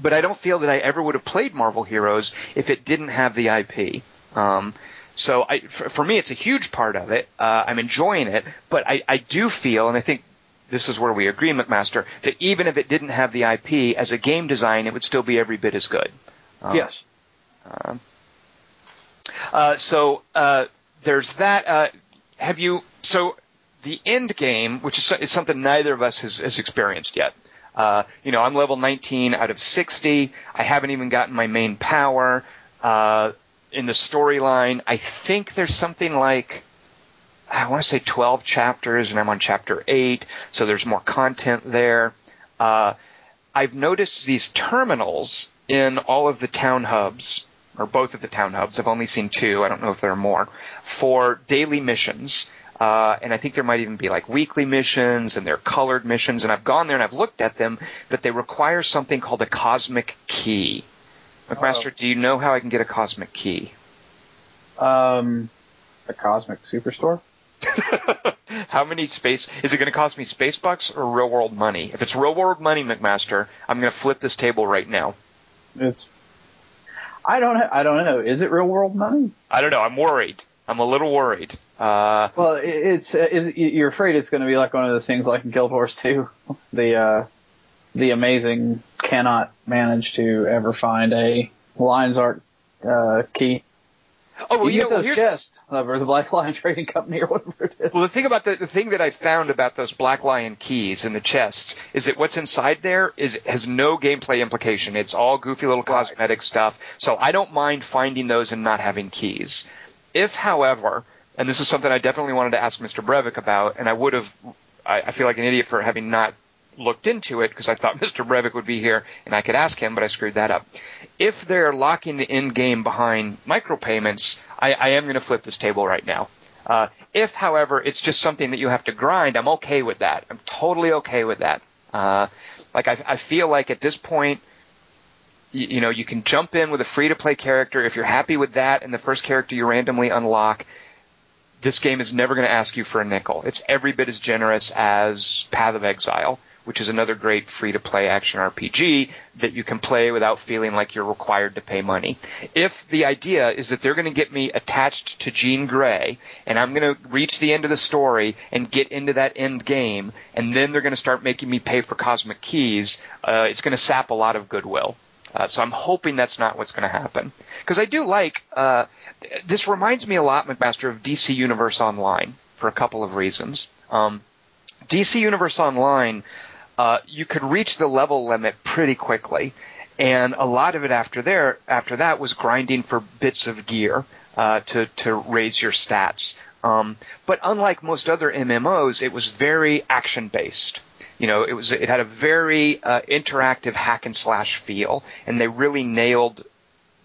but I don't feel that I ever would have played Marvel Heroes if it didn't have the IP. Um, so I, for, for me, it's a huge part of it. Uh, I'm enjoying it, but I, I do feel, and I think this is where we agree, McMaster, that even if it didn't have the IP as a game design, it would still be every bit as good. Um, yes. um, uh, so uh, there's that. Uh, have you? So the end game, which is, is something neither of us has, has experienced yet. Uh, you know, I'm level 19 out of 60. I haven't even gotten my main power. Uh, in the storyline, I think there's something like I want to say 12 chapters, and I'm on chapter 8, so there's more content there. Uh, I've noticed these terminals in all of the town hubs, or both of the town hubs. I've only seen two. I don't know if there are more for daily missions. Uh, and I think there might even be like weekly missions and they're colored missions. And I've gone there and I've looked at them, but they require something called a cosmic key. McMaster, Oh. do you know how I can get a cosmic key? Um, a Cosmic Superstore. How many space is it going to cost me space bucks or real world money? If it's real world money, McMaster, I'm going to flip this table right now. It's. I don't. I don't know. Is it real world money? I don't know. I'm worried. I'm a little worried. Uh, Well, it- it's. You're afraid it's going to be like one of those things like in Guild Wars 2, the uh, the amazing cannot manage to ever find a Lions Art uh, key. oh, well, you you get know, those here's- chests over the Black Lion Trading Company or whatever it is. Well, the thing about the, the thing that I found about those Black Lion keys and the chests is that what's inside there is has no gameplay implication. It's all goofy little Right. cosmetic stuff. So I don't mind finding those and not having keys. If, however, and this is something I definitely wanted to ask Mr. Brevik about, and I would have, I, I feel like an idiot for having not looked into it because I thought Mr. Brevik would be here and I could ask him, but I screwed that up. If they're locking the end game behind micropayments, I, I am going to flip this table right now. Uh, if, however, it's just something that you have to grind, I'm okay with that. I'm totally okay with that. Uh, like I, I feel like at this point, you, you know, you can jump in with a free to play character. If you're happy with that and the first character you randomly unlock, this game is never going to ask you for a nickel. It's every bit as generous as Path of Exile, which is another great free to play action RPG that you can play without feeling like you're required to pay money. If the idea is that they're going to get me attached to Jean Grey and I'm going to reach the end of the story and get into that end game and then they're going to start making me pay for cosmic keys, uh, it's going to sap a lot of goodwill. Uh, so I'm hoping that's not what's going to happen. Because I do like, uh, this reminds me a lot, McMaster, of DC Universe Online for a couple of reasons. Um, DC Universe Online, uh, you could reach the level limit pretty quickly, and a lot of it after there, after that, was grinding for bits of gear uh, to to raise your stats. Um, but unlike most other MMOs, it was very action based. You know, it was it had a very uh, interactive hack and slash feel, and they really nailed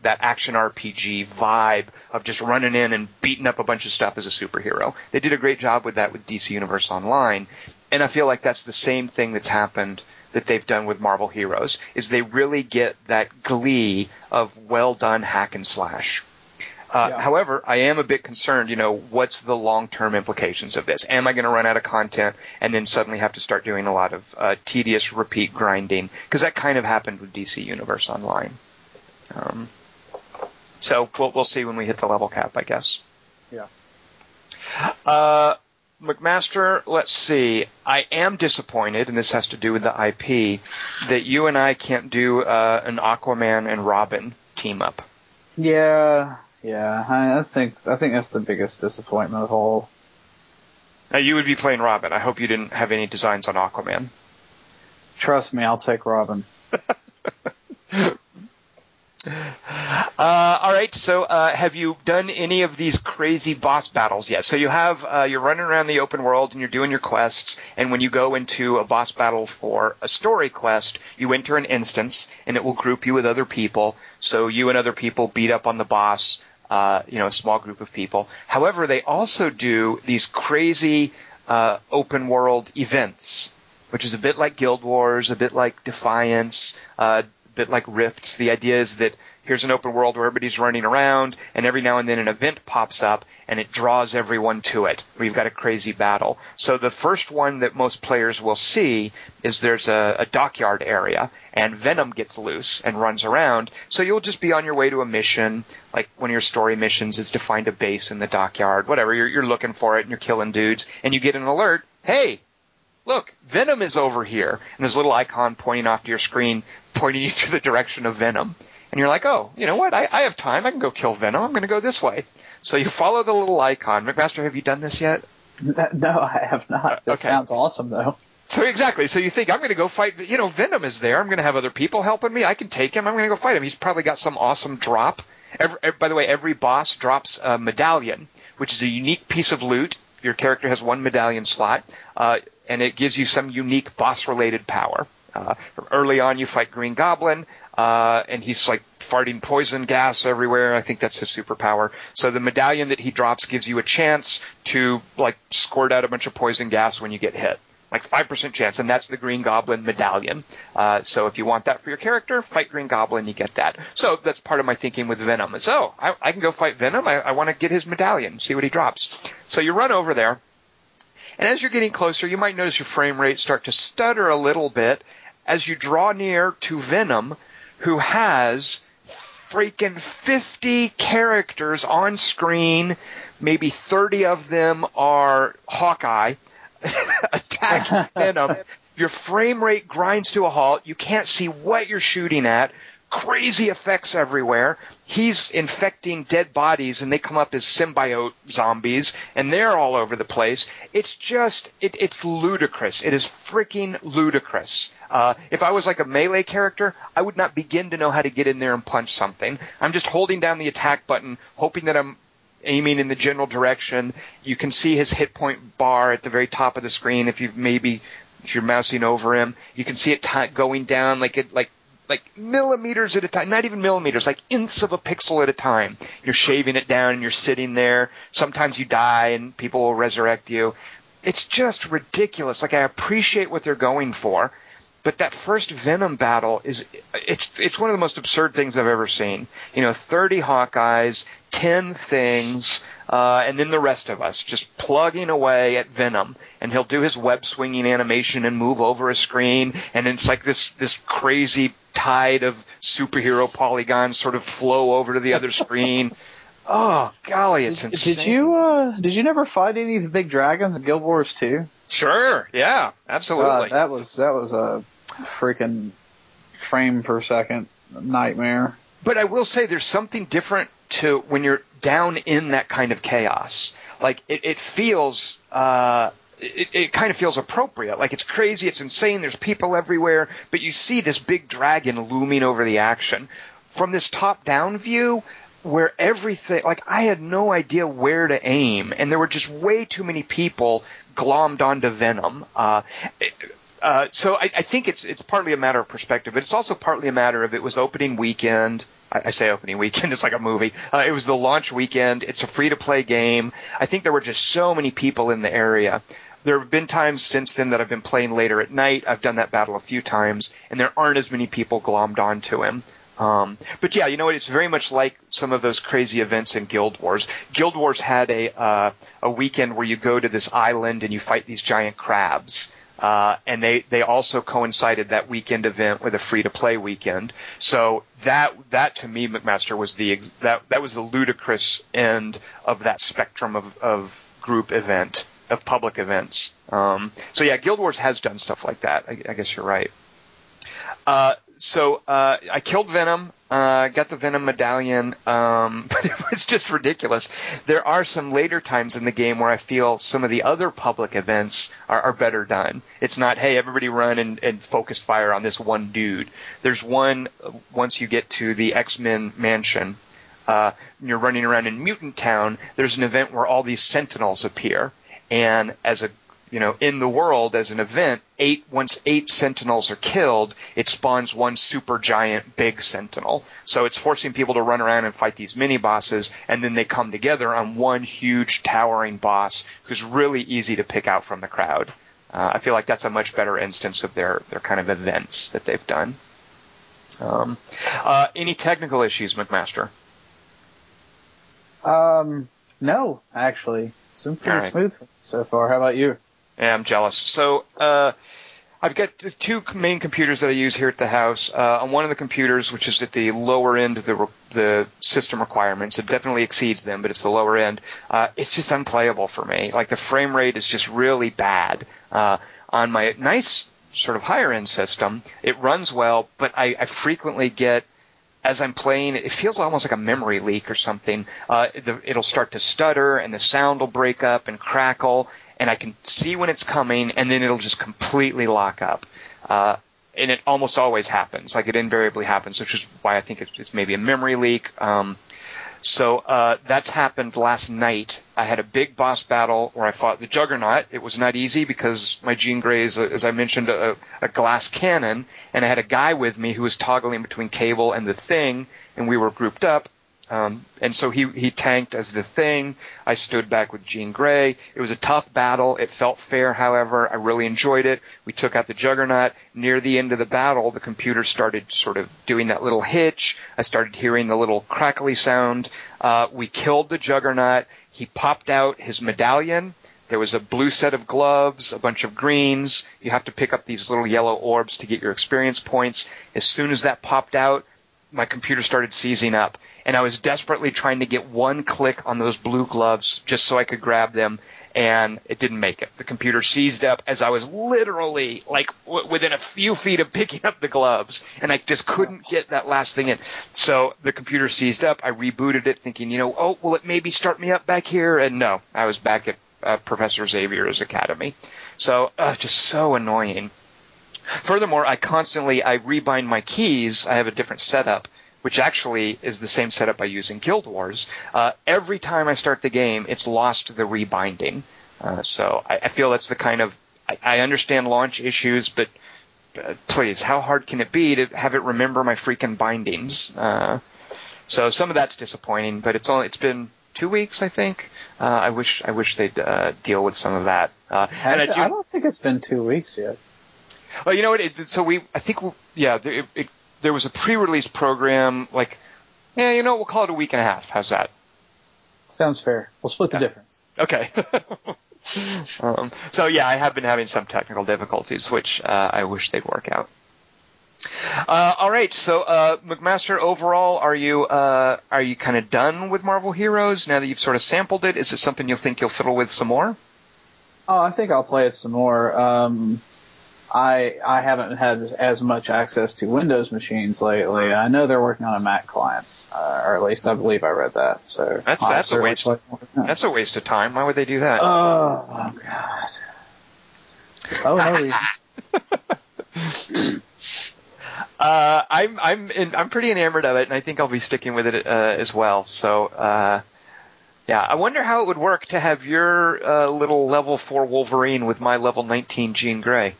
that action RPG vibe of just running in and beating up a bunch of stuff as a superhero. They did a great job with that with DC Universe Online, and I feel like that's the same thing that's happened that they've done with Marvel Heroes is they really get that glee of well done hack and slash. Uh, Yeah. However, I am a bit concerned. You know, what's the long-term implications of this? Am I going to run out of content and then suddenly have to start doing a lot of uh, tedious repeat grinding? Because that kind of happened with DC Universe Online. Um, so we'll we'll see when we hit the level cap, I guess. Yeah. Uh, McMaster, let's see. I am disappointed, and this has to do with the IP, that you and I can't do uh, an Aquaman and Robin team up. Yeah, yeah. I, I think I think that's the biggest disappointment of all. Now you would be playing Robin. I hope you didn't have any designs on Aquaman. Trust me, I'll take Robin. Uh, all right. So, uh, have you done any of these crazy boss battles yet? So you have uh, you're running around the open world and you're doing your quests. And when you go into a boss battle for a story quest, you enter an instance, and it will group you with other people. So you and other people beat up on the boss. Uh, you know, a small group of people. However, they also do these crazy uh, open world events, which is a bit like Guild Wars, a bit like Defiance, uh, bit like Rifts. The idea is that here's an open world where everybody's running around, and every now and then an event pops up, and it draws everyone to it. We've got a crazy battle. So the first one that most players will see is there's a, a dockyard area, and Venom gets loose and runs around. So you'll just be on your way to a mission, like one of your story missions is to find a base in the dockyard, whatever. You're, you're looking for it, and you're killing dudes, and you get an alert. Hey, look, Venom is over here. And there's a little icon pointing off to your screen, pointing you to the direction of Venom and you're like, oh, you know what? I, I have time. I can go kill Venom. I'm going to go this way. So you follow the little icon. McMaster, have you done this yet? No, I have not. This okay. sounds awesome, though. So exactly. So you think I'm going to go fight? You know, Venom is there. I'm going to have other people helping me. I can take him. I'm going to go fight him. He's probably got some awesome drop. Every, every, by the way, every boss drops a medallion, which is a unique piece of loot. Your character has one medallion slot, uh, and it gives you some unique boss-related power. Uh, early on, you fight Green Goblin, uh, and he's like farting poison gas everywhere. I think that's his superpower. So the medallion that he drops gives you a chance to like squirt out a bunch of poison gas when you get hit. Like 5% chance, and that's the Green Goblin medallion. Uh, so if you want that for your character, fight Green Goblin, you get that. So that's part of my thinking with Venom. Is, oh, I, I can go fight Venom. I, I want to get his medallion, see what he drops. So you run over there, and as you're getting closer, you might notice your frame rate start to stutter a little bit as you draw near to Venom, who has freaking 50 characters on screen. Maybe 30 of them are Hawkeye attacking Venom. Your frame rate grinds to a halt. You can't see what you're shooting at. Crazy effects everywhere. He's infecting dead bodies and they come up as symbiote zombies and they're all over the place. It's just, it, it's ludicrous. It is freaking ludicrous. Uh, if I was like a melee character, I would not begin to know how to get in there and punch something. I'm just holding down the attack button, hoping that I'm aiming in the general direction. You can see his hit point bar at the very top of the screen if you've maybe if you're mousing over him. You can see it t- going down like it like like millimeters at a time, not even millimeters, like inches of a pixel at a time. You're shaving it down and you're sitting there. Sometimes you die and people will resurrect you. It's just ridiculous. Like I appreciate what they're going for. But that first Venom battle is it's it's one of the most absurd things I've ever seen. You know, 30 Hawkeyes, 10 things, uh, and then the rest of us just plugging away at Venom, and he'll do his web swinging animation and move over a screen, and it's like this this crazy tide of superhero polygons sort of flow over to the other screen. Oh golly, it's did, insane. Did you uh, did you never fight any of the big dragons in Guild Wars 2? Sure, yeah, absolutely. Uh, that was that was a freaking frame per second nightmare. But I will say there's something different to when you're down in that kind of chaos. Like it, it feels, uh, it, it kind of feels appropriate. Like it's crazy, it's insane. There's people everywhere, but you see this big dragon looming over the action. From this top-down view, where everything, like I had no idea where to aim, and there were just way too many people glommed onto Venom. Uh, uh, so I, I, think it's it's partly a matter of perspective, but it's also partly a matter of it was opening weekend. I, I say opening weekend; it's like a movie. Uh, it was the launch weekend. It's a free to play game. I think there were just so many people in the area. There have been times since then that I've been playing later at night. I've done that battle a few times, and there aren't as many people glommed onto him. Um, but yeah, you know what? It's very much like some of those crazy events in Guild Wars. Guild Wars had a uh, a weekend where you go to this island and you fight these giant crabs. Uh, and they, they also coincided that weekend event with a free to play weekend. So that that to me, McMaster was the that that was the ludicrous end of that spectrum of, of group event of public events. Um, so yeah, Guild Wars has done stuff like that. I, I guess you're right. Uh, so uh, I killed Venom. Uh, got the Venom medallion, um, but it was just ridiculous. There are some later times in the game where I feel some of the other public events are, are better done. It's not, hey, everybody run and, and focus fire on this one dude. There's one once you get to the X-Men mansion. Uh, you're running around in Mutant Town. There's an event where all these Sentinels appear, and as a you know, in the world as an event, eight once eight sentinels are killed, it spawns one super giant big sentinel. So it's forcing people to run around and fight these mini bosses, and then they come together on one huge towering boss who's really easy to pick out from the crowd. Uh, I feel like that's a much better instance of their their kind of events that they've done. Um, uh, any technical issues, McMaster? Um, no, actually, it's been pretty right. smooth so far. How about you? Yeah, I'm jealous. So, uh, I've got two main computers that I use here at the house. Uh, on one of the computers, which is at the lower end of the re- the system requirements, it definitely exceeds them, but it's the lower end. Uh, it's just unplayable for me. Like the frame rate is just really bad. Uh, on my nice sort of higher end system, it runs well, but I, I frequently get as I'm playing, it feels almost like a memory leak or something. Uh, the, it'll start to stutter and the sound will break up and crackle and I can see when it's coming, and then it'll just completely lock up. Uh, and it almost always happens. Like it invariably happens, which is why I think it's, it's maybe a memory leak. Um, so uh, that's happened last night. I had a big boss battle where I fought the Juggernaut. It was not easy because my Jean Grey is, as I mentioned, a, a glass cannon, and I had a guy with me who was toggling between Cable and the Thing, and we were grouped up. Um, and so he, he tanked as the thing. I stood back with Jean Grey. It was a tough battle. It felt fair, however. I really enjoyed it. We took out the Juggernaut. Near the end of the battle, the computer started sort of doing that little hitch. I started hearing the little crackly sound. Uh, we killed the Juggernaut. He popped out his medallion. There was a blue set of gloves, a bunch of greens. You have to pick up these little yellow orbs to get your experience points. As soon as that popped out, my computer started seizing up and I was desperately trying to get one click on those blue gloves just so I could grab them, and it didn't make it. The computer seized up as I was literally like w- within a few feet of picking up the gloves, and I just couldn't get that last thing in. So the computer seized up. I rebooted it, thinking, you know, oh, will it maybe start me up back here? And no, I was back at uh, Professor Xavier's academy. So uh, just so annoying. Furthermore, I constantly I rebind my keys. I have a different setup which actually is the same setup I use in Guild Wars. Uh, every time I start the game, it's lost the rebinding. Uh, so I, I, feel that's the kind of I, I understand launch issues, but uh, please, how hard can it be to have it remember my freaking bindings? Uh, so some of that's disappointing, but it's only it's been two weeks, I think. Uh, I wish I wish they'd uh, deal with some of that. Actually, I, do, I, don't think it's been two weeks yet. Well, you know what? It, so we, I think, yeah, it, it there was a pre-release program, like, yeah, you know, we'll call it a week and a half. How's that? Sounds fair. We'll split the yeah. difference. Okay. um, so yeah, I have been having some technical difficulties, which uh, I wish they'd work out. Uh, all right, so uh, McMaster, overall, are you uh, are you kind of done with Marvel Heroes now that you've sort of sampled it? Is it something you'll think you'll fiddle with some more? Oh, I think I'll play it some more. Um, I I haven't had as much access to Windows machines lately. I know they're working on a Mac client, uh, or at least I believe I read that. So that's that's a waste. That's a waste of time. Why would they do that? Oh, oh God. Oh no. uh, I'm I'm in, I'm pretty enamored of it, and I think I'll be sticking with it uh, as well. So. Uh, yeah, I wonder how it would work to have your uh, little level four Wolverine with my level 19 Jean Grey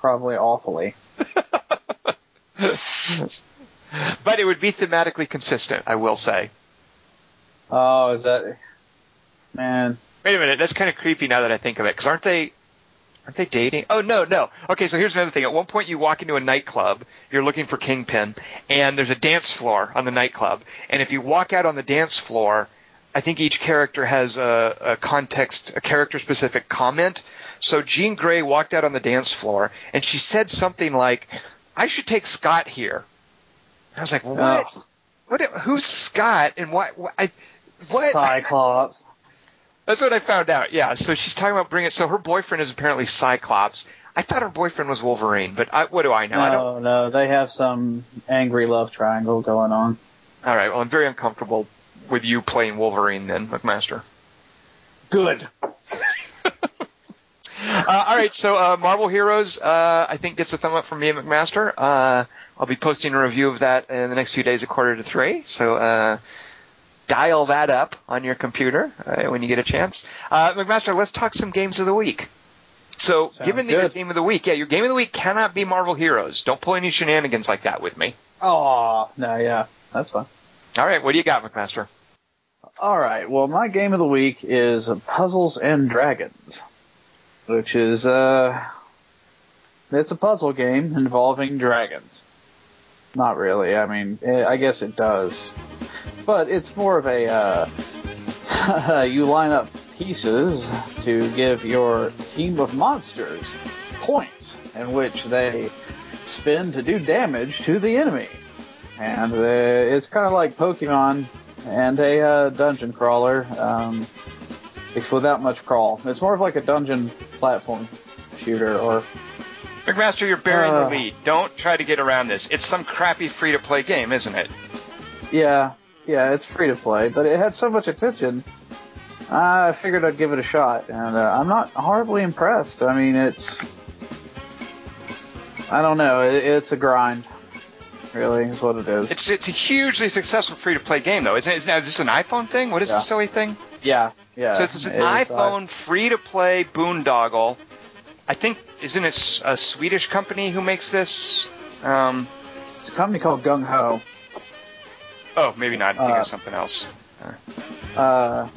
probably awfully. but it would be thematically consistent, I will say. Oh, is that man? Wait a minute, that's kind of creepy now that I think of it. Because aren't they? Aren't they dating? Oh no, no. Okay, so here's another thing. At one point, you walk into a nightclub. You're looking for Kingpin, and there's a dance floor on the nightclub. And if you walk out on the dance floor, I think each character has a, a context, a character-specific comment. So Jean Grey walked out on the dance floor and she said something like, "I should take Scott here." I was like, oh. "What? What? Who's Scott? And what? what I, what? Cyclops." That's what I found out. Yeah. So she's talking about bringing. So her boyfriend is apparently Cyclops. I thought her boyfriend was Wolverine, but I, what do I know? I don't. No, no, they have some angry love triangle going on. All right. Well, I'm very uncomfortable with you playing Wolverine then, McMaster. Good. Uh, all right, so uh, Marvel Heroes, uh, I think gets a thumb up from me and McMaster. Uh, I'll be posting a review of that in the next few days a quarter to three. So uh, dial that up on your computer uh, when you get a chance. Uh, McMaster, let's talk some games of the week. So, Sounds given that your good. game of the week, yeah, your game of the week cannot be Marvel Heroes. Don't pull any shenanigans like that with me. Oh, no, yeah, that's fine. All right, what do you got, McMaster? All right. Well, my game of the week is Puzzles and Dragons, which is uh, it's a puzzle game involving dragons. Not really. I mean, eh, I guess it does, but it's more of a uh, you line up pieces to give your team of monsters points, in which they spin to do damage to the enemy, and uh, it's kind of like Pokemon and a uh, dungeon crawler. Um, it's without much crawl. It's more of like a dungeon platform shooter, or McMaster, you're bearing Uh. the lead. Don't try to get around this. It's some crappy free to play game, isn't it? yeah, yeah, it's free to play, but it had so much attention. I figured I'd give it a shot, and uh, I'm not horribly impressed. I mean, it's I don't know, it, it's a grind. Really, is what it is. It's it's a hugely successful free to play game though, isn't it? Is, now, is this an iPhone thing? What is Yeah. this silly thing? yeah, yeah. so it's, an uh, iPhone free to play boondoggle. I think isn't it a Swedish company who makes this? Um, it's a company called Gung Ho. oh, maybe not. I think Uh, of something else. Uh,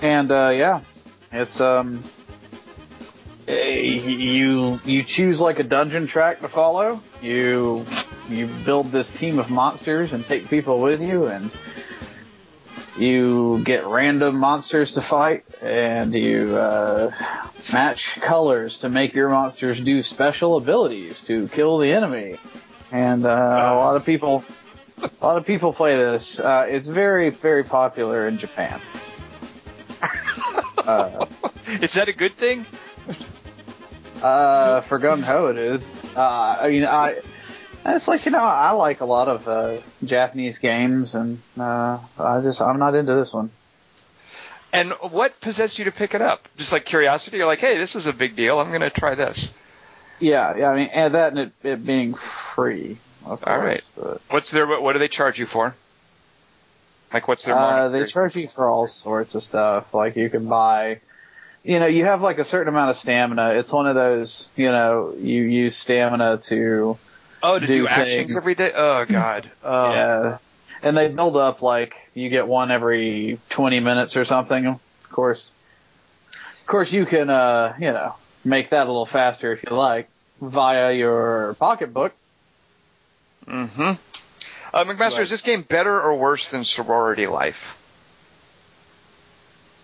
and uh, yeah, it's um, eh, you you choose like a dungeon track to follow. You you build this team of monsters and take people with you, and you get random monsters to fight, and you uh, match colors to make your monsters do special abilities to kill the enemy. And uh, a lot of people a lot of people play this. Uh, it's very, very popular in Japan. uh, is that a good thing? uh, for Gung Ho, it is. Uh, I mean, I. It's like you know, I like a lot of uh, Japanese games, and uh, I just I'm not into this one. And what possessed you to pick it up? Just like curiosity? You're like, hey, this is a big deal. I'm going to try this. Yeah, yeah. I mean, and that and it, it being free. Of All course, right. but, What's their what do they charge you for? Like, what's their Uh, they charge you for all sorts of stuff. Like you can buy, you know, you have like a certain amount of stamina. It's one of those, you know, you use stamina to, Oh, to do, do actions things. every day? Oh God. Oh. yeah, and they build up like you get one every 20 minutes or something. Of course, of course you can, uh, you know, make that a little faster if you like via your pocketbook. Mm-hmm. Uh, McMaster, Right. is this game better or worse than Sorority Life?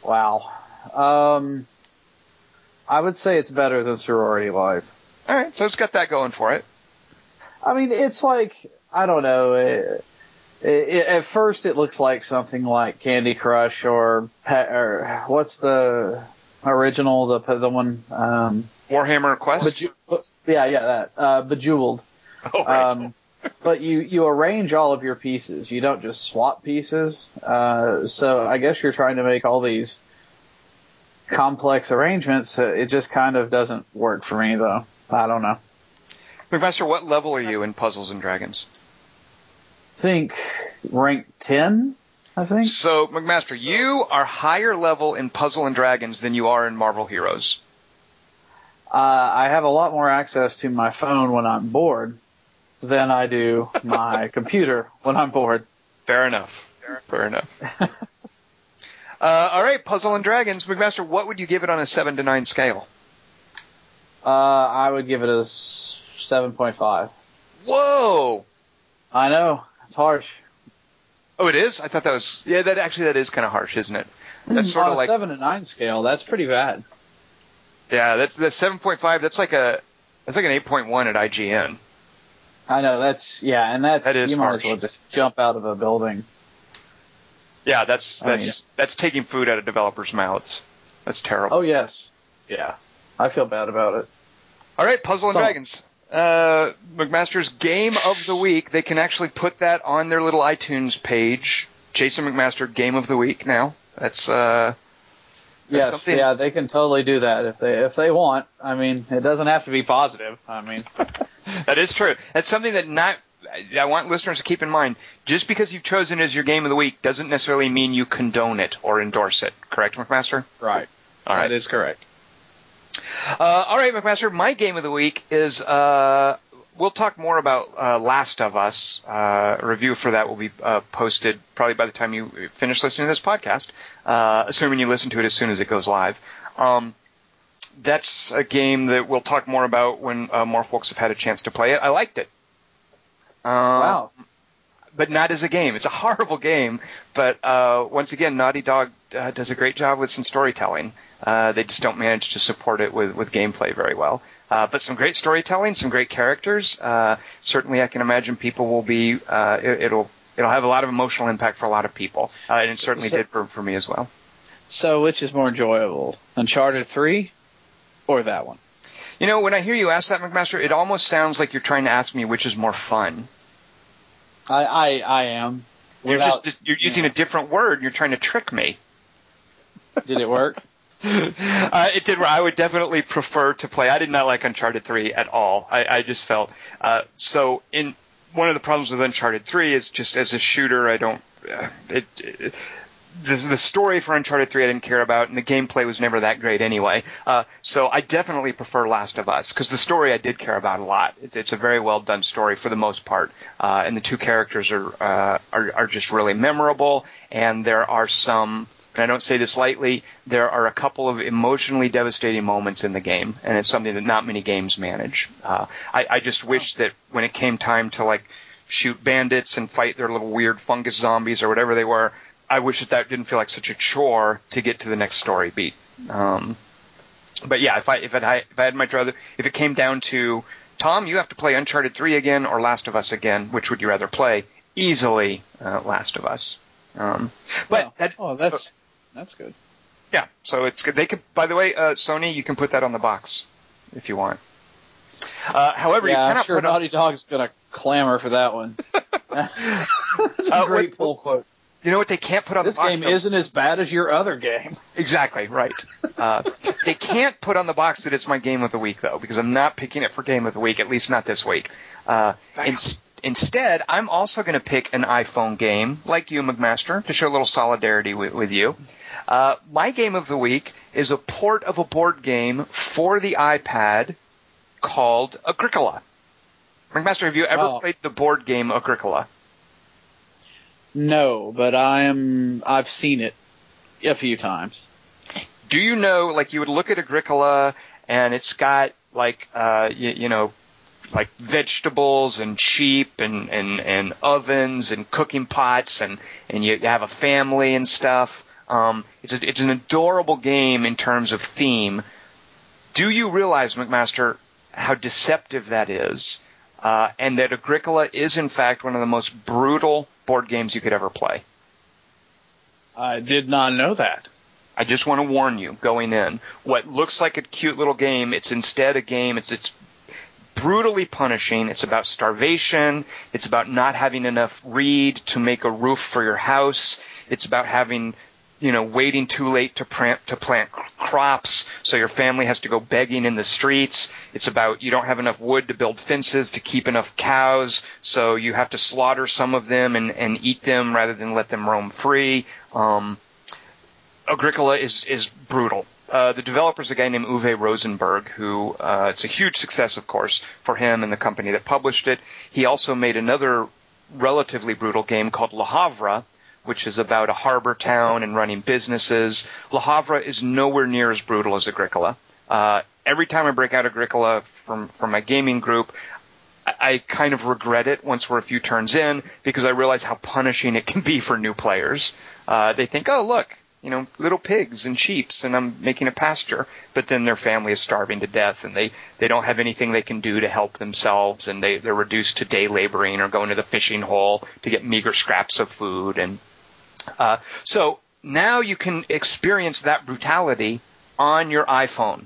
Wow. Um, I would say it's better than sorority life. All right, so it's got that going for it. I mean, it's like I don't know. It, it, at first, it looks like something like Candy Crush or, or what's the original, the the one. Um, Warhammer Quest. Beju- yeah, yeah, that uh, Bejeweled. oh, right. Um, but you you arrange all of your pieces. You don't just swap pieces. Uh, so I guess you're trying to make all these complex arrangements. It just kind of doesn't work for me, though. I don't know. McMaster, what level are you in Puzzles and Dragons? think rank 10, I think. So, McMaster, you are higher level in Puzzle and Dragons than you are in Marvel Heroes. Uh, I have a lot more access to my phone when I'm bored than I do my computer when I'm bored. Fair enough. Fair enough. uh, all right, Puzzle and Dragons, McMaster. What would you give it on a seven to nine scale? Uh, I would give it a s- 7.5. Whoa! I know, it's harsh. Oh, it is. I thought that was. Yeah, that actually that is kind of harsh, isn't it? That's mm, sort On of a like. 7 to 9 scale, that's pretty bad. Yeah, that's that's seven point five. That's like a. That's like an eight point one at IGN. I know, that's, yeah, and that's, That is you might harsh. as well just jump out of a building. Yeah, that's that's I mean, that's taking food out of developers' mouths. That's terrible. Oh yes, yeah, I feel bad about it. All right, Puzzle and so, Dragons. Uh, McMaster's Game of the Week. They can actually put that on their little iTunes page. Jason McMaster Game of the Week. Now that's uh, yes, something... yeah, they can totally do that if they if they want. I mean, it doesn't have to be positive. I mean, that is true. That's something that not I want listeners to keep in mind. Just because you've chosen it as your game of the week doesn't necessarily mean you condone it or endorse it. Correct, McMaster? Right. All right. That is correct. Uh, all right, McMaster. My game of the week is. Uh, we'll talk more about uh, Last of Us. Uh, a review for that will be uh, posted probably by the time you finish listening to this podcast, uh, assuming you listen to it as soon as it goes live. Um, that's a game that we'll talk more about when more folks have had a chance to play it. I liked it. Wow. But not as a game. It's a horrible game. But uh, once again, Naughty Dog uh, does a great job with some storytelling. Uh, they just don't manage to support it with, with gameplay very well. Uh, but some great storytelling, some great characters. Uh, certainly, I can imagine people will be. Uh, it, will it'll have a lot of emotional impact for a lot of people, uh, and it certainly so, did for, for me as well. So, which is more enjoyable, Uncharted Three, or that one? You know, when I hear you ask that, McMaster, it almost sounds like you're trying to ask me which is more fun. I I, I am. You're Without, just you're using yeah. a different word. You're trying to trick me. Did it work? uh, it did. I would definitely prefer to play. I did not like Uncharted 3 at all. I, I just felt uh, so. In one of the problems with Uncharted 3 is just as a shooter, I don't. Uh, it, it the, the story for Uncharted 3 I didn't care about, and the gameplay was never that great anyway. Uh, so I definitely prefer Last of Us because the story I did care about a lot. It's, it's a very well done story for the most part, uh, and the two characters are, uh, are are just really memorable. And there are some, and I don't say this lightly, there are a couple of emotionally devastating moments in the game, and it's something that not many games manage. Uh, I, I just wish that when it came time to like shoot bandits and fight their little weird fungus zombies or whatever they were, I wish that that didn't feel like such a chore to get to the next story beat. Um, but yeah, if I if I if I had my drug, if it came down to Tom, you have to play Uncharted three again or Last of Us again, which would you rather play? Easily, uh, Last of Us. Um, but oh, that, oh, that's that's good. Yeah, so it's good. They could. By the way, uh, Sony, you can put that on the box if you want. Uh, however, yeah, you cannot I'm sure Naughty Dog's gonna clamor for that one. that's a uh, great what, pull quote. You know what they can't put on this the box? This game though? isn't as bad as your other game. Exactly right. Uh, they can't put on the box that it's my game of the week though, because I'm not picking it for game of the week, at least not this week. Uh, in, instead, I'm also going to pick an iPhone game, like you, McMaster, to show a little solidarity with, with you. Uh, my game of the week is a port of a board game for the iPad called Agricola. McMaster, have you ever oh. played the board game Agricola? No, but I'm I've seen it a few times. Do you know like you would look at Agricola and it's got like uh you, you know like vegetables and sheep and, and, and ovens and cooking pots and, and you have a family and stuff. Um, it's a, it's an adorable game in terms of theme. Do you realize, McMaster, how deceptive that is? Uh, and that Agricola is in fact one of the most brutal board games you could ever play. I did not know that. I just want to warn you going in. What looks like a cute little game, it's instead a game. It's it's brutally punishing. It's about starvation. It's about not having enough reed to make a roof for your house. It's about having you know, waiting too late to plant, to plant crops, so your family has to go begging in the streets. It's about you don't have enough wood to build fences to keep enough cows, so you have to slaughter some of them and, and eat them rather than let them roam free. Um, Agricola is is brutal. Uh, the developer is a guy named Uwe Rosenberg, who uh, it's a huge success, of course, for him and the company that published it. He also made another relatively brutal game called Le Havre, which is about a harbor town and running businesses. Le Havre is nowhere near as brutal as Agricola. Uh, every time I break out Agricola from from my gaming group, I, I kind of regret it once we're a few turns in because I realize how punishing it can be for new players. Uh, they think, oh look, you know, little pigs and sheeps, and I'm making a pasture. But then their family is starving to death, and they they don't have anything they can do to help themselves, and they they're reduced to day laboring or going to the fishing hole to get meager scraps of food and Uh, so now you can experience that brutality on your iPhone.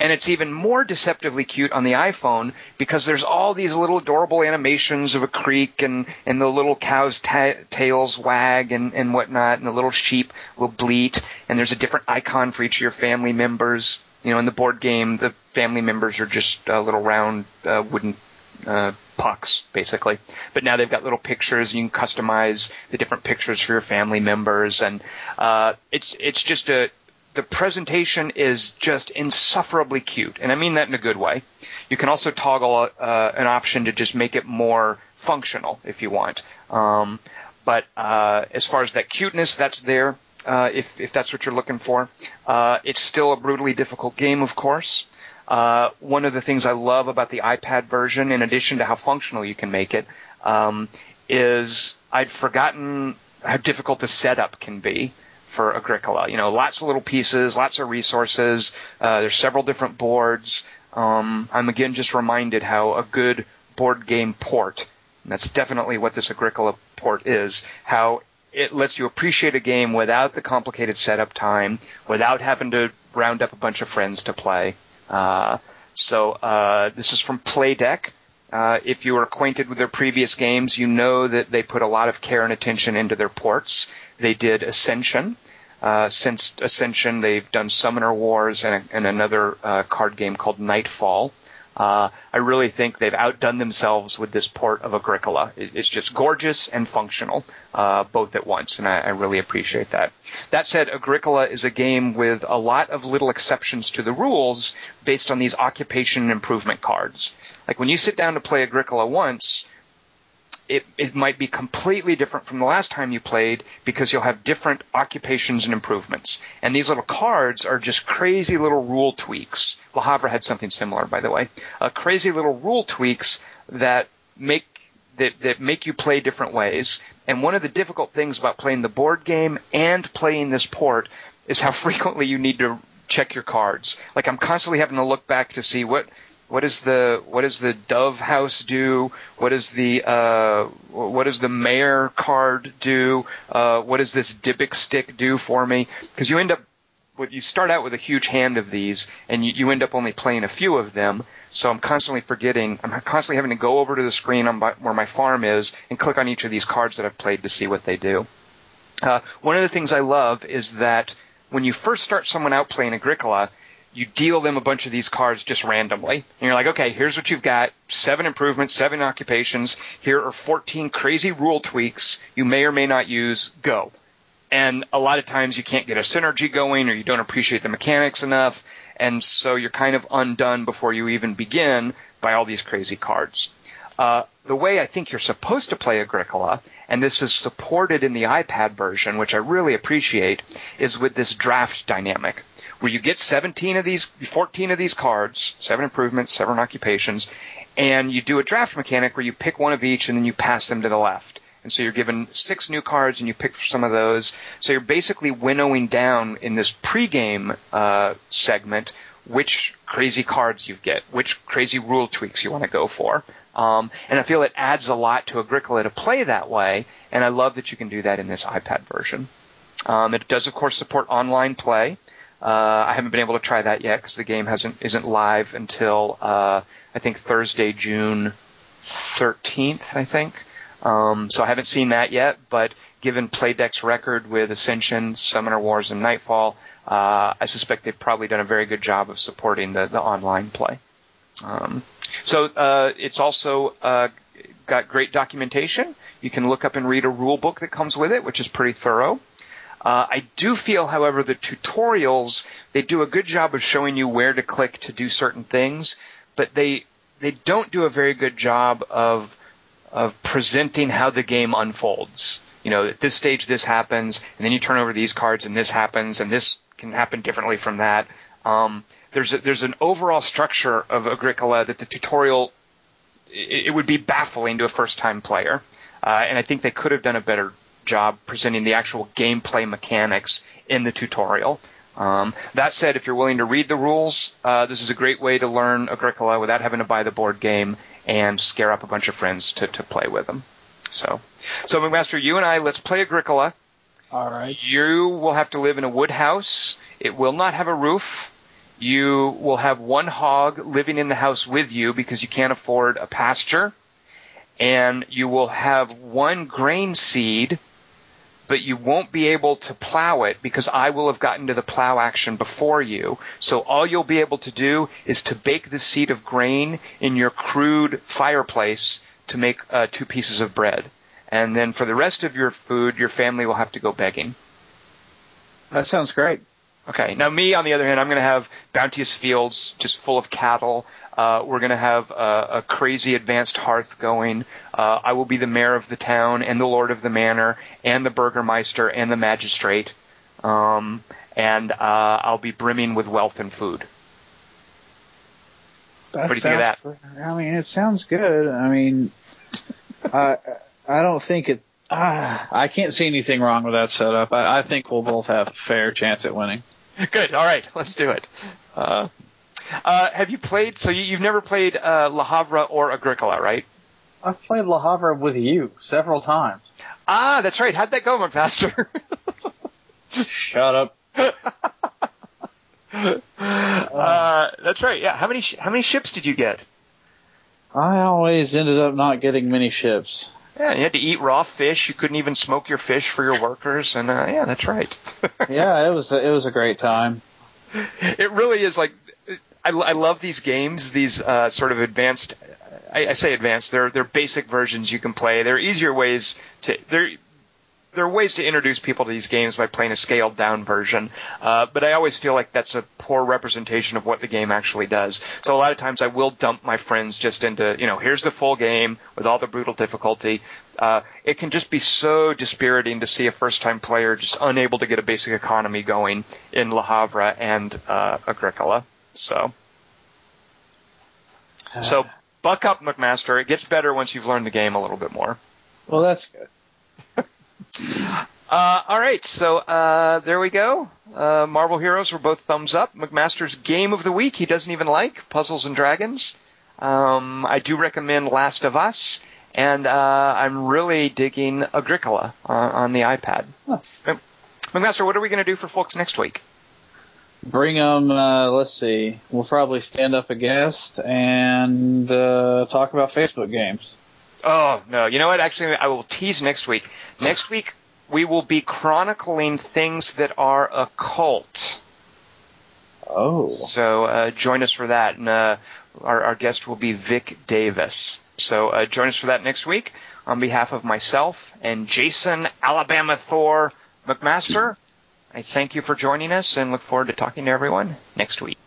And it's even more deceptively cute on the iPhone because there's all these little adorable animations of a creek and, and the little cow's ta- tails wag and, and whatnot, and the little sheep will bleat, and there's a different icon for each of your family members. You know, in the board game, the family members are just uh, little round uh, wooden uh, pucks, basically. But now they've got little pictures. You can customize the different pictures for your family members, and uh, it's it's just a the presentation is just insufferably cute, and I mean that in a good way. You can also toggle uh, an option to just make it more functional if you want. Um, but uh, as far as that cuteness, that's there. Uh, if if that's what you're looking for, uh, it's still a brutally difficult game, of course. Uh, one of the things I love about the iPad version, in addition to how functional you can make it, um, is I'd forgotten how difficult the setup can be for Agricola. You know, lots of little pieces, lots of resources. Uh, there's several different boards. Um, I'm again just reminded how a good board game port, and that's definitely what this Agricola port is, how it lets you appreciate a game without the complicated setup time, without having to round up a bunch of friends to play. Uh, so uh, this is from Playdek. Uh, if you are acquainted with their previous games, you know that they put a lot of care and attention into their ports. They did Ascension. Uh, since Ascension, they've done Summoner Wars and, and another uh, card game called Nightfall. Uh, I really think they've outdone themselves with this port of Agricola. It, it's just gorgeous and functional, uh, both at once, and I, I, really appreciate that. That said, Agricola is a game with a lot of little exceptions to the rules based on these occupation improvement cards. Like when you sit down to play Agricola once, it, it might be completely different from the last time you played because you'll have different occupations and improvements. And these little cards are just crazy little rule tweaks. Le Havre had something similar, by the way. Uh, crazy little rule tweaks that make that, that make you play different ways. And one of the difficult things about playing the board game and playing this port is how frequently you need to check your cards. Like I'm constantly having to look back to see what what does the what does the Dove House do? What does the uh, what does the Mayor card do? Uh, what does this Dybbuk stick do for me? Because you end up you start out with a huge hand of these, and you, you end up only playing a few of them. So I'm constantly forgetting. I'm constantly having to go over to the screen my, where my farm is and click on each of these cards that I've played to see what they do. Uh, one of the things I love is that when you first start someone out playing Agricola, you deal them a bunch of these cards just randomly. And you're like, okay, here's what you've got. Seven improvements, seven occupations. Here are 14 crazy rule tweaks you may or may not use. Go. And a lot of times you can't get a synergy going or you don't appreciate the mechanics enough. And so you're kind of undone before you even begin by all these crazy cards. Uh, the way I think you're supposed to play Agricola, and this is supported in the iPad version, which I really appreciate, is with this draft dynamic where you get 17 of these, 14 of these cards, seven improvements, seven occupations, and you do a draft mechanic where you pick one of each and then you pass them to the left. And so you're given six new cards and you pick some of those. So you're basically winnowing down in this pregame uh, segment which crazy cards you get, which crazy rule tweaks you want to go for. Um, and I feel it adds a lot to Agricola to play that way, and I love that you can do that in this iPad version. Um, it does, of course, support online play. Uh, I haven't been able to try that yet because the game hasn't isn't live until uh, I think Thursday, June 13th. I think. Um, so I haven't seen that yet, but given Playdek's record with Ascension, Summoner Wars, and Nightfall, uh, I suspect they've probably done a very good job of supporting the, the online play. Um, so uh, it's also uh, got great documentation. You can look up and read a rule book that comes with it, which is pretty thorough. Uh, I do feel, however, the tutorials they do a good job of showing you where to click to do certain things, but they they don't do a very good job of of presenting how the game unfolds. You know, at this stage this happens, and then you turn over these cards, and this happens, and this can happen differently from that. Um, there's a, there's an overall structure of Agricola that the tutorial it, it would be baffling to a first time player, uh, and I think they could have done a better job presenting the actual gameplay mechanics in the tutorial. Um, that said, if you're willing to read the rules, uh, this is a great way to learn Agricola without having to buy the board game and scare up a bunch of friends to, to play with them. So, so McMaster, you and I, let's play Agricola. All right. You will have to live in a wood house. It will not have a roof. You will have one hog living in the house with you because you can't afford a pasture. And you will have one grain seed, but you won't be able to plow it because I will have gotten to the plow action before you. So all you'll be able to do is to bake the seed of grain in your crude fireplace to make uh, two pieces of bread. And then for the rest of your food, your family will have to go begging. That sounds great. Okay. Now, me, on the other hand, I'm going to have bounteous fields just full of cattle. Uh, we're going to have a, a, crazy advanced hearth going. Uh, I will be the mayor of the town and the lord of the manor and the burgermeister and the magistrate. Um, and uh, I'll be brimming with wealth and food. That what do you think of that? I mean, it sounds good. I mean, I I don't think it's. Ah, I can't see anything wrong with that setup. I, I think we'll both have a fair chance at winning. Good. All right, let's do it. Uh, uh, have you played? So you, have never played uh, Le Havre or Agricola, right? I've played Le Havre with you several times. Ah, that's right. How'd that go, my pastor? Shut up. uh, that's right. Yeah. How many how many ships did you get? I always ended up not getting many ships. Yeah, you had to eat raw fish. You couldn't even smoke your fish for your workers, and uh, yeah, that's right. yeah, it was a, it was a great time. It really is like I, I love these games, these uh, sort of advanced. I, I say advanced. They're they're basic versions you can play. There are easier ways to. They're there are ways to introduce people to these games by playing a scaled down version, uh, but I always feel like that's a poor representation of what the game actually does. So a lot of times I will dump my friends just into, you know, here's the full game with all the brutal difficulty. Uh, it can just be so dispiriting to see a first time player just unable to get a basic economy going in Le Havre and uh, Agricola. So, so buck up, McMaster. It gets better once you've learned the game a little bit more. Well, that's good. Uh, all right, so uh, there we go. Uh, Marvel Heroes were both thumbs up. McMaster's game of the week he doesn't even like Puzzles and Dragons. Um, I do recommend Last of Us, and uh, I'm really digging Agricola on the iPad. Huh. McMaster, what are we going to do for folks next week? Bring them. Uh, let's see. We'll probably stand up a guest and uh, talk about Facebook games. Oh no! You know what? Actually, I will tease next week. Next week we will be chronicling things that are occult. Oh. So uh, join us for that, and uh, our, our, guest will be Vic Davis. So uh, join us for that next week. On behalf of myself and Jason Alabama Thor McMaster, I thank you for joining us and look forward to talking to everyone next week.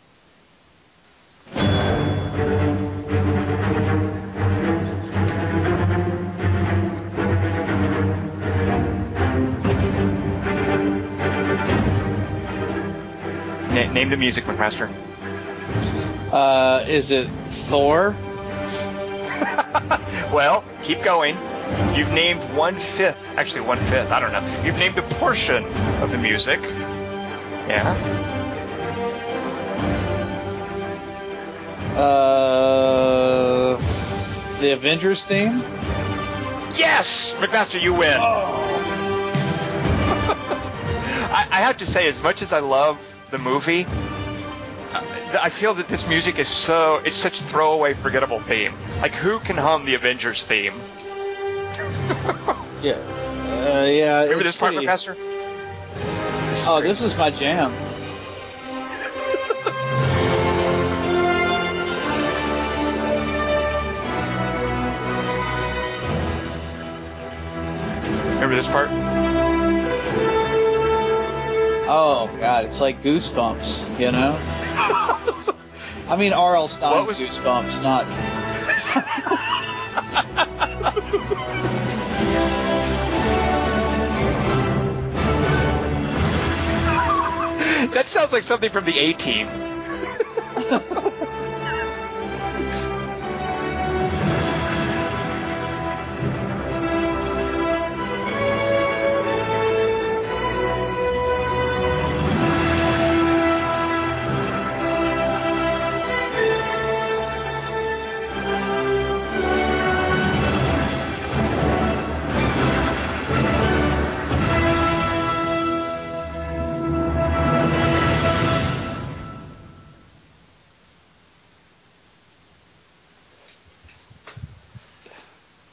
name the music, McMaster. Uh, is it Thor? well, keep going. You've named one fifth, actually one fifth, I don't know. You've named a portion of the music. Yeah. Uh, the Avengers theme? Yes! McMaster, you win. Oh. I, I have to say, as much as I love the movie, I feel that this music is so it's such throwaway, forgettable theme. Like who can hum the Avengers theme? Yeah, uh, yeah. Remember this part, pretty... Professor? This oh, this is my jam. Remember this part? Oh god, it's like goosebumps, you know. I mean R.L. Stine's was... goosebumps, not. that sounds like something from the A Team.